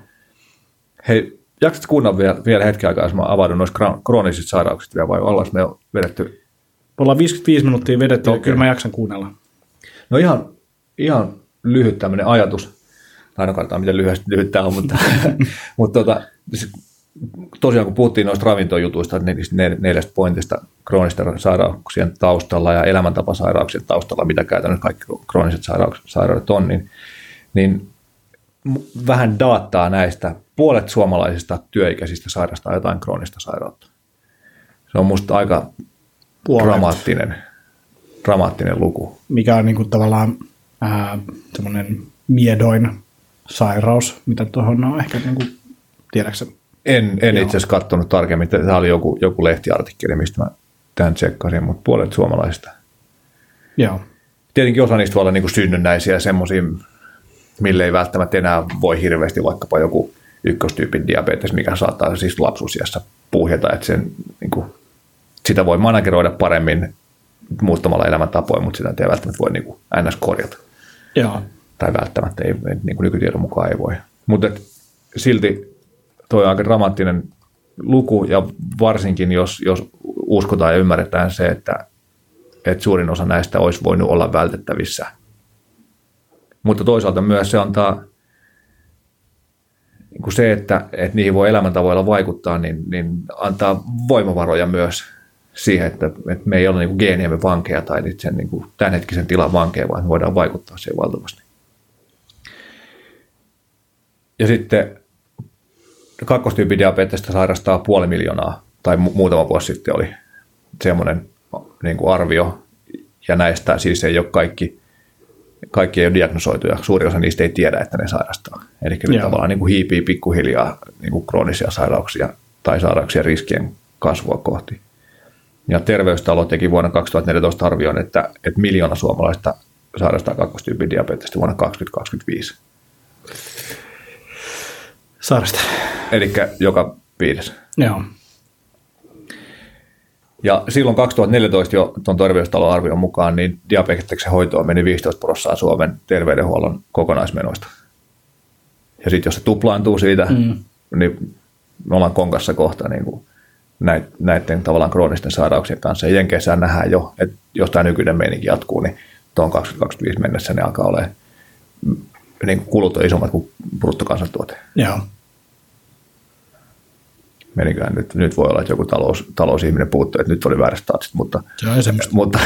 Hei, jaksat kuunnella vielä, vielä hetken aikaa, jos mä avaudun noista kroonisista sairauksista vielä, vai ollaan me vedetty? Me ollaan 55 minuuttia vedetty, okay. Kyllä mä jaksan kuunnella. No ihan, ihan lyhyt tämmöinen ajatus, tai no katsotaan miten lyhyesti lyhyt tämä on, mutta, mutta tota, siis tosiaan kun puhuttiin noista ravintojutuista, neljästä pointista kroonisten sairauksien taustalla ja elämäntapasairauksien taustalla, mitä käytännössä kaikki krooniset sairaudet on, niin, niin vähän daattaa näistä. Puolet suomalaisista työikäisistä sairastaa jotain kroonista sairautta. Se on musta aika Puolet. dramaattinen, dramaattinen luku. Mikä on niin kuin tavallaan semmoinen miedoin sairaus, mitä tuohon on ehkä, niin kuin, tiedäksä? En, en Joo. itse asiassa katsonut tarkemmin. Tämä oli joku, joku lehtiartikkeli, mistä mä tämän tsekkasin, mutta puolet suomalaisista. Joo. Tietenkin osa niistä voi olla niin synnynnäisiä semmoisia, mille ei välttämättä enää voi hirveästi vaikkapa joku ykköstyypin diabetes, mikä saattaa siis lapsuusiassa puhjeta, että sen, niin kuin, sitä voi manageroida paremmin muuttamalla elämäntapoja, mutta sitä ei välttämättä voi niin kuin, ns. korjata. Joo. Tai välttämättä ei, niin kuin nykytiedon mukaan ei voi. Mutta silti toi on aika dramaattinen luku, ja varsinkin jos, jos uskotaan ja ymmärretään se, että, että suurin osa näistä olisi voinut olla vältettävissä. Mutta toisaalta myös se antaa niin kuin se, että, että niihin voi elämäntavoilla vaikuttaa, niin, niin antaa voimavaroja myös siihen, että, että me ei ole niin geeniemme vankeja tai sen niin kuin tämänhetkisen tilan vankeja, vaan voidaan vaikuttaa siihen valtavasti. Ja sitten kakkostyypin diabetesta sairastaa puoli miljoonaa, tai mu- muutama vuosi sitten oli semmoinen niin kuin arvio, ja näistä siis ei ole kaikki, kaikki ei ole diagnosoituja. Suuri osa niistä ei tiedä, että ne sairastaa. Eli ne tavallaan niin kuin hiipii pikkuhiljaa niin kuin kroonisia sairauksia tai sairauksien riskien kasvua kohti. Ja terveystalo teki vuonna 2014 arvion, että, että miljoona suomalaista sairastaa kakkostyypin diabetesta vuonna 2025. Sairasta. Eli joka viides. Joo. Ja silloin 2014 jo tuon terveystalon arvion mukaan, niin diabeteksen hoitoon meni 15 prosenttia Suomen terveydenhuollon kokonaismenoista. Ja sitten jos se tuplaantuu siitä, mm. niin me ollaan konkassa kohta niin kuin näiden tavallaan kroonisten sairauksien kanssa. Ja Jenkeissä nähdään jo, että jos tämä nykyinen meininki jatkuu, niin tuon 2025 mennessä ne alkaa olemaan mm, niin kulut on isommat kuin bruttokansantuote. Joo. Menikään nyt, nyt voi olla, että joku talous, talousihminen puuttuu, että nyt oli väärät statsit, mutta, mutta,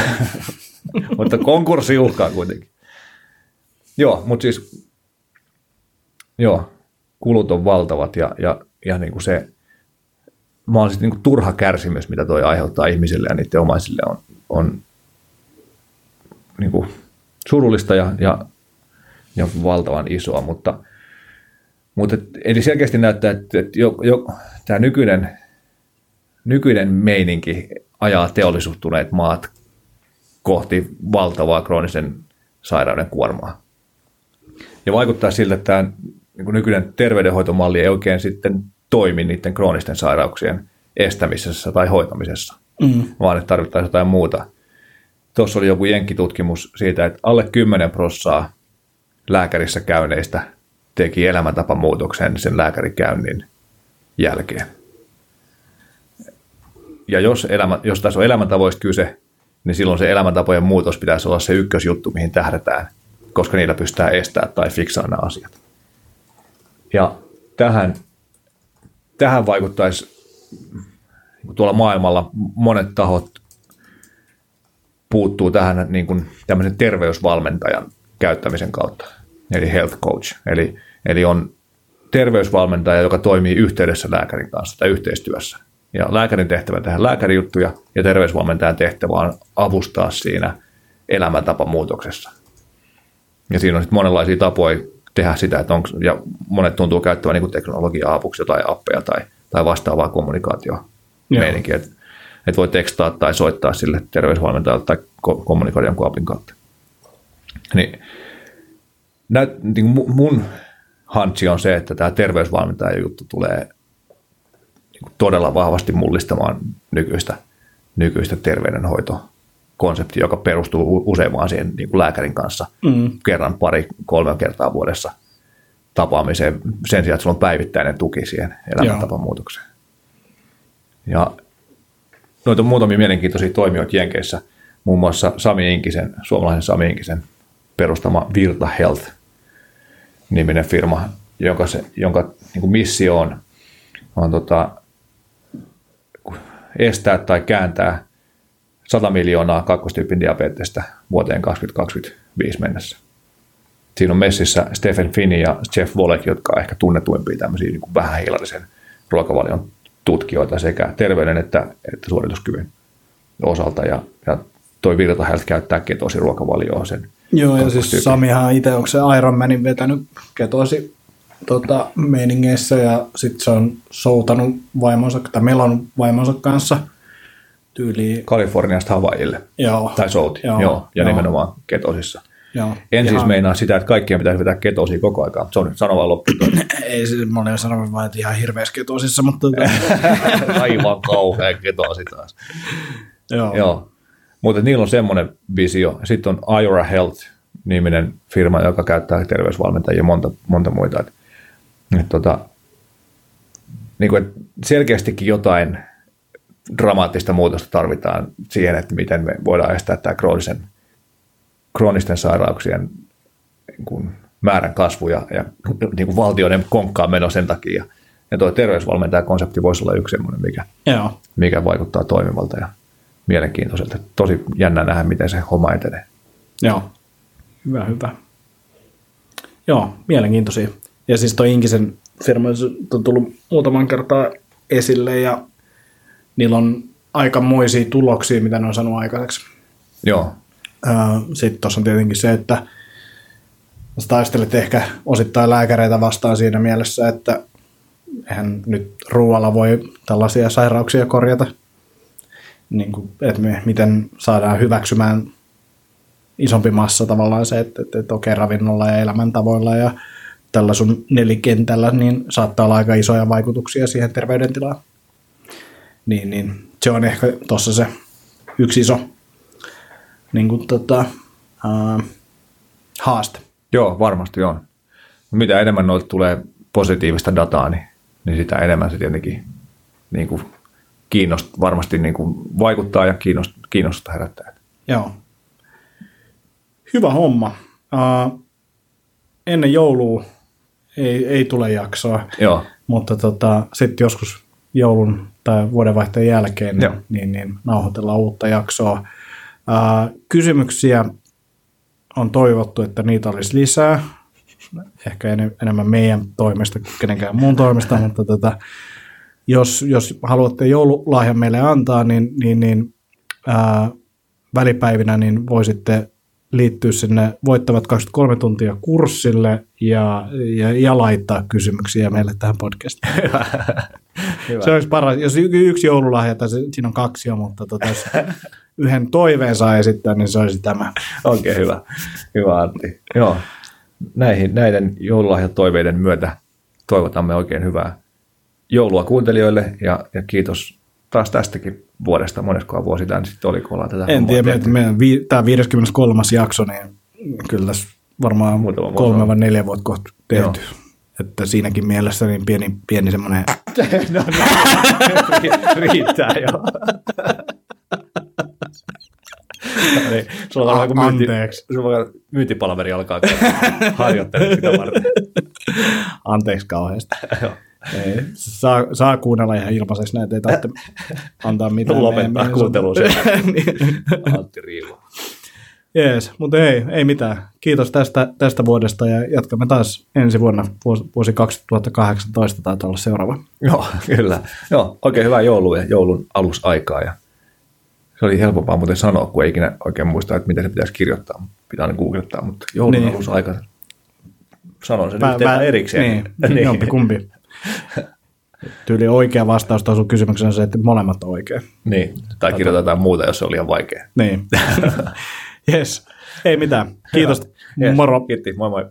mutta konkurssi uhkaa kuitenkin. Joo, mutta siis joo, kulut on valtavat ja, ja, ja niin kuin se mahdollisesti niin kuin turha kärsimys, mitä toi aiheuttaa ihmisille ja niiden omaisille on, on niin kuin surullista ja, ja, ja valtavan isoa, mutta, mutta eli selkeästi näyttää, että, että jo, jo, tämä nykyinen, nykyinen meininki ajaa teollisuuttuneet maat kohti valtavaa kroonisen sairauden kuormaa. Ja vaikuttaa siltä, että tämä niin nykyinen terveydenhoitomalli ei oikein sitten toimi niiden kroonisten sairauksien estämisessä tai hoitamisessa, Mm. vaan että tarvittaisiin jotain muuta. Tuossa oli joku jenkkitutkimus siitä, että alle 10 prossaa lääkärissä käyneistä teki elämäntapamuutoksen sen lääkärikäynnin jälkeen. Ja jos, elämä, jos tässä on elämäntavoista kyse, niin silloin se elämäntapojen muutos pitäisi olla se ykkösjuttu, mihin tähdätään, koska niillä pystytään estämään tai fiksaamaan nämä asiat. Ja tähän, tähän vaikuttaisi tuolla maailmalla monet tahot puuttuu tähän niin kuin tämmöisen terveysvalmentajan käyttämisen kautta, eli health coach. Eli, eli on terveysvalmentaja, joka toimii yhteydessä lääkärin kanssa tai yhteistyössä. Ja lääkärin tehtävä tehdä lääkärijuttuja ja terveysvalmentajan tehtävä on avustaa siinä elämäntapamuutoksessa. Ja siinä on sitten monenlaisia tapoja tehdä sitä, että onko, ja monet tuntuu käyttävän niin teknologiaa apuksi tai appeja tai, tai vastaavaa kommunikaatioa meininkiä. Että et voi tekstaa tai soittaa sille terveysvalmentajalle tai ko- kommunikoida jonkun appin kautta. Niin, näyt, niin mun hansi on se, että tämä terveysvalmentaja juttu tulee niin todella vahvasti mullistamaan nykyistä, nykyistä terveydenhoitokonseptia, joka perustuu usein vaan siihen niin kuin lääkärin kanssa mm. kerran, pari, kolme kertaa vuodessa tapaamiseen sen sijaan, että sulla on päivittäinen tuki siihen elämäntapamuutokseen. Ja noita on muutamia mielenkiintoisia toimijoita Jenkeissä, muun muassa Sami Inkisen, suomalaisen Sami Inkisen perustama Virta Health niminen firma, jonka, se, jonka niin kuin missio on, on tota, estää tai kääntää 100 miljoonaa kakkostyypin diabetesta vuoteen 2025 mennessä. Siinä on messissä Stephen Finney ja Jeff Wolek, jotka on ehkä tunnetuimpia tämmöisiä niin kuin vähän hiilallisen ruokavalion tutkijoita sekä terveyden että, että suorituskyvyn osalta. Ja, ja toi Virta Health käyttää ketosiruokavalioa sen Joo, ja siis Samihan itse onko se Ironmanin vetänyt ketosi tota, meiningeissä ja sitten se on soutanut vaimonsa, tai melannut vaimonsa kanssa tyyliin. Kaliforniasta Havaijille. Joo. Tai souti, joo, joo ja joo. nimenomaan ketosissa. Joo. En siis Ihan... siis meinaa sitä, että kaikkien pitäisi vetää ketosia koko ajan, se on nyt sanova loppu. Ei siis, mä olen sanonut vain, että ihan hirveässä ketosissa, mutta... Tota- Aivan kauhean ketosi taas. Joo. Joo. Mutta niillä on semmoinen visio. Sitten on Iora Health-niminen firma, joka käyttää terveysvalmentajia ja monta, monta muita. Et, et tota, niin kuin, et selkeästikin jotain dramaattista muutosta tarvitaan siihen, että miten me voidaan estää tämä kroonisen, kroonisten sairauksien niin kuin, määrän kasvu ja, ja niin kuin valtioiden konkkaan meno sen takia. Ja tuo terveysvalmentajakonsepti voisi olla yksi semmoinen, mikä, Joo. mikä vaikuttaa toimivalta ja mielenkiintoiselta. Tosi jännä nähdä, miten se homma etenee. Joo, hyvä, hyvä. Joo, mielenkiintoisia. Ja siis toi Inkisen firma on tullut muutaman kertaa esille ja niillä on aikamoisia tuloksia, mitä ne on saanut aikaiseksi. Joo. Sitten tuossa on tietenkin se, että sä taistelet ehkä osittain lääkäreitä vastaan siinä mielessä, että eihän nyt ruoalla voi tällaisia sairauksia korjata – niin kuin, että me, miten saadaan hyväksymään isompi massa tavallaan se, että, että, että okei ravinnolla ja elämäntavoilla ja tällä sun nelikentällä, niin saattaa olla aika isoja vaikutuksia siihen terveydentilaan. Niin, niin se on ehkä tuossa se yksi iso niin kuin, tota, ää, haaste. Joo, varmasti on. Mitä enemmän noilta tulee positiivista dataa, niin, niin sitä enemmän se tietenkin niin kuin kiinnost, varmasti niin kuin vaikuttaa ja kiinnost, kiinnostusta herättää. Joo. Hyvä homma. Uh, ennen joulua ei, ei tule jaksoa, Joo. mutta tota, sitten joskus joulun tai vuodenvaihteen jälkeen niin, niin, niin nauhoitellaan uutta jaksoa. Uh, kysymyksiä on toivottu, että niitä olisi lisää. Ehkä enemmän meidän toimesta kuin kenenkään muun toimesta, mutta tota, jos, jos haluatte joululahjan meille antaa, niin, niin, niin ää, välipäivinä niin voisitte liittyä sinne Voittavat 23 tuntia kurssille ja, ja, ja laittaa kysymyksiä meille tähän podcastiin. Hyvä. Se olisi paras. Jos yksi joululahja, tai siinä on kaksi jo, mutta tota, jos yhden toiveen saa esittää, niin se olisi tämä. Oikein okay, hyvä. Hyvä Antti. Joo. Näihin, näiden joululahjatoiveiden myötä toivotamme oikein hyvää joulua kuuntelijoille ja, ja kiitos taas tästäkin vuodesta. Moneskoa vuosi tämä sitten oli, kun ollaan tätä En tiedä, että meidän vi- tämä 53. jakso, niin kyllä tässä varmaan Muutama kolme vai neljä vuotta kohta tehty. Joo. Että siinäkin mielessä niin pieni, pieni semmoinen... no, no, riittää jo. no niin, sulla on varmaan myynti, sulla myyntipalaveri alkaa harjoittelemaan sitä varten. Anteeksi kauheasti. Ei, saa, saa kuunnella ihan ilmaiseksi näitä, ei tarvitse antaa mitään. Lopettaa kuuntelua niin. Antti Riivo. Jees, mutta ei, ei mitään. Kiitos tästä, tästä vuodesta ja jatkamme taas ensi vuonna, vuosi 2018 taitaa olla seuraava. Joo, kyllä. Joo, oikein hyvää joulua ja joulun alusaikaa ja se oli helpompaa muuten sanoa, kun ei ikinä oikein muista, että miten se pitäisi kirjoittaa. Pitää aina googlettaa, mutta joulun Niin. niin. alussa aika. Sanon sen Vä- nyt vä- erikseen. Niin, jompi kumpi. Tyyli oikea vastaus tuohon sun kysymykseen on se, että molemmat on oikein. niin. Tai kirjoitetaan muuta, jos se on liian vaikea. Niin. yes. Ei mitään. Kiitos. Yes. Moro. Kiitti, moi moi.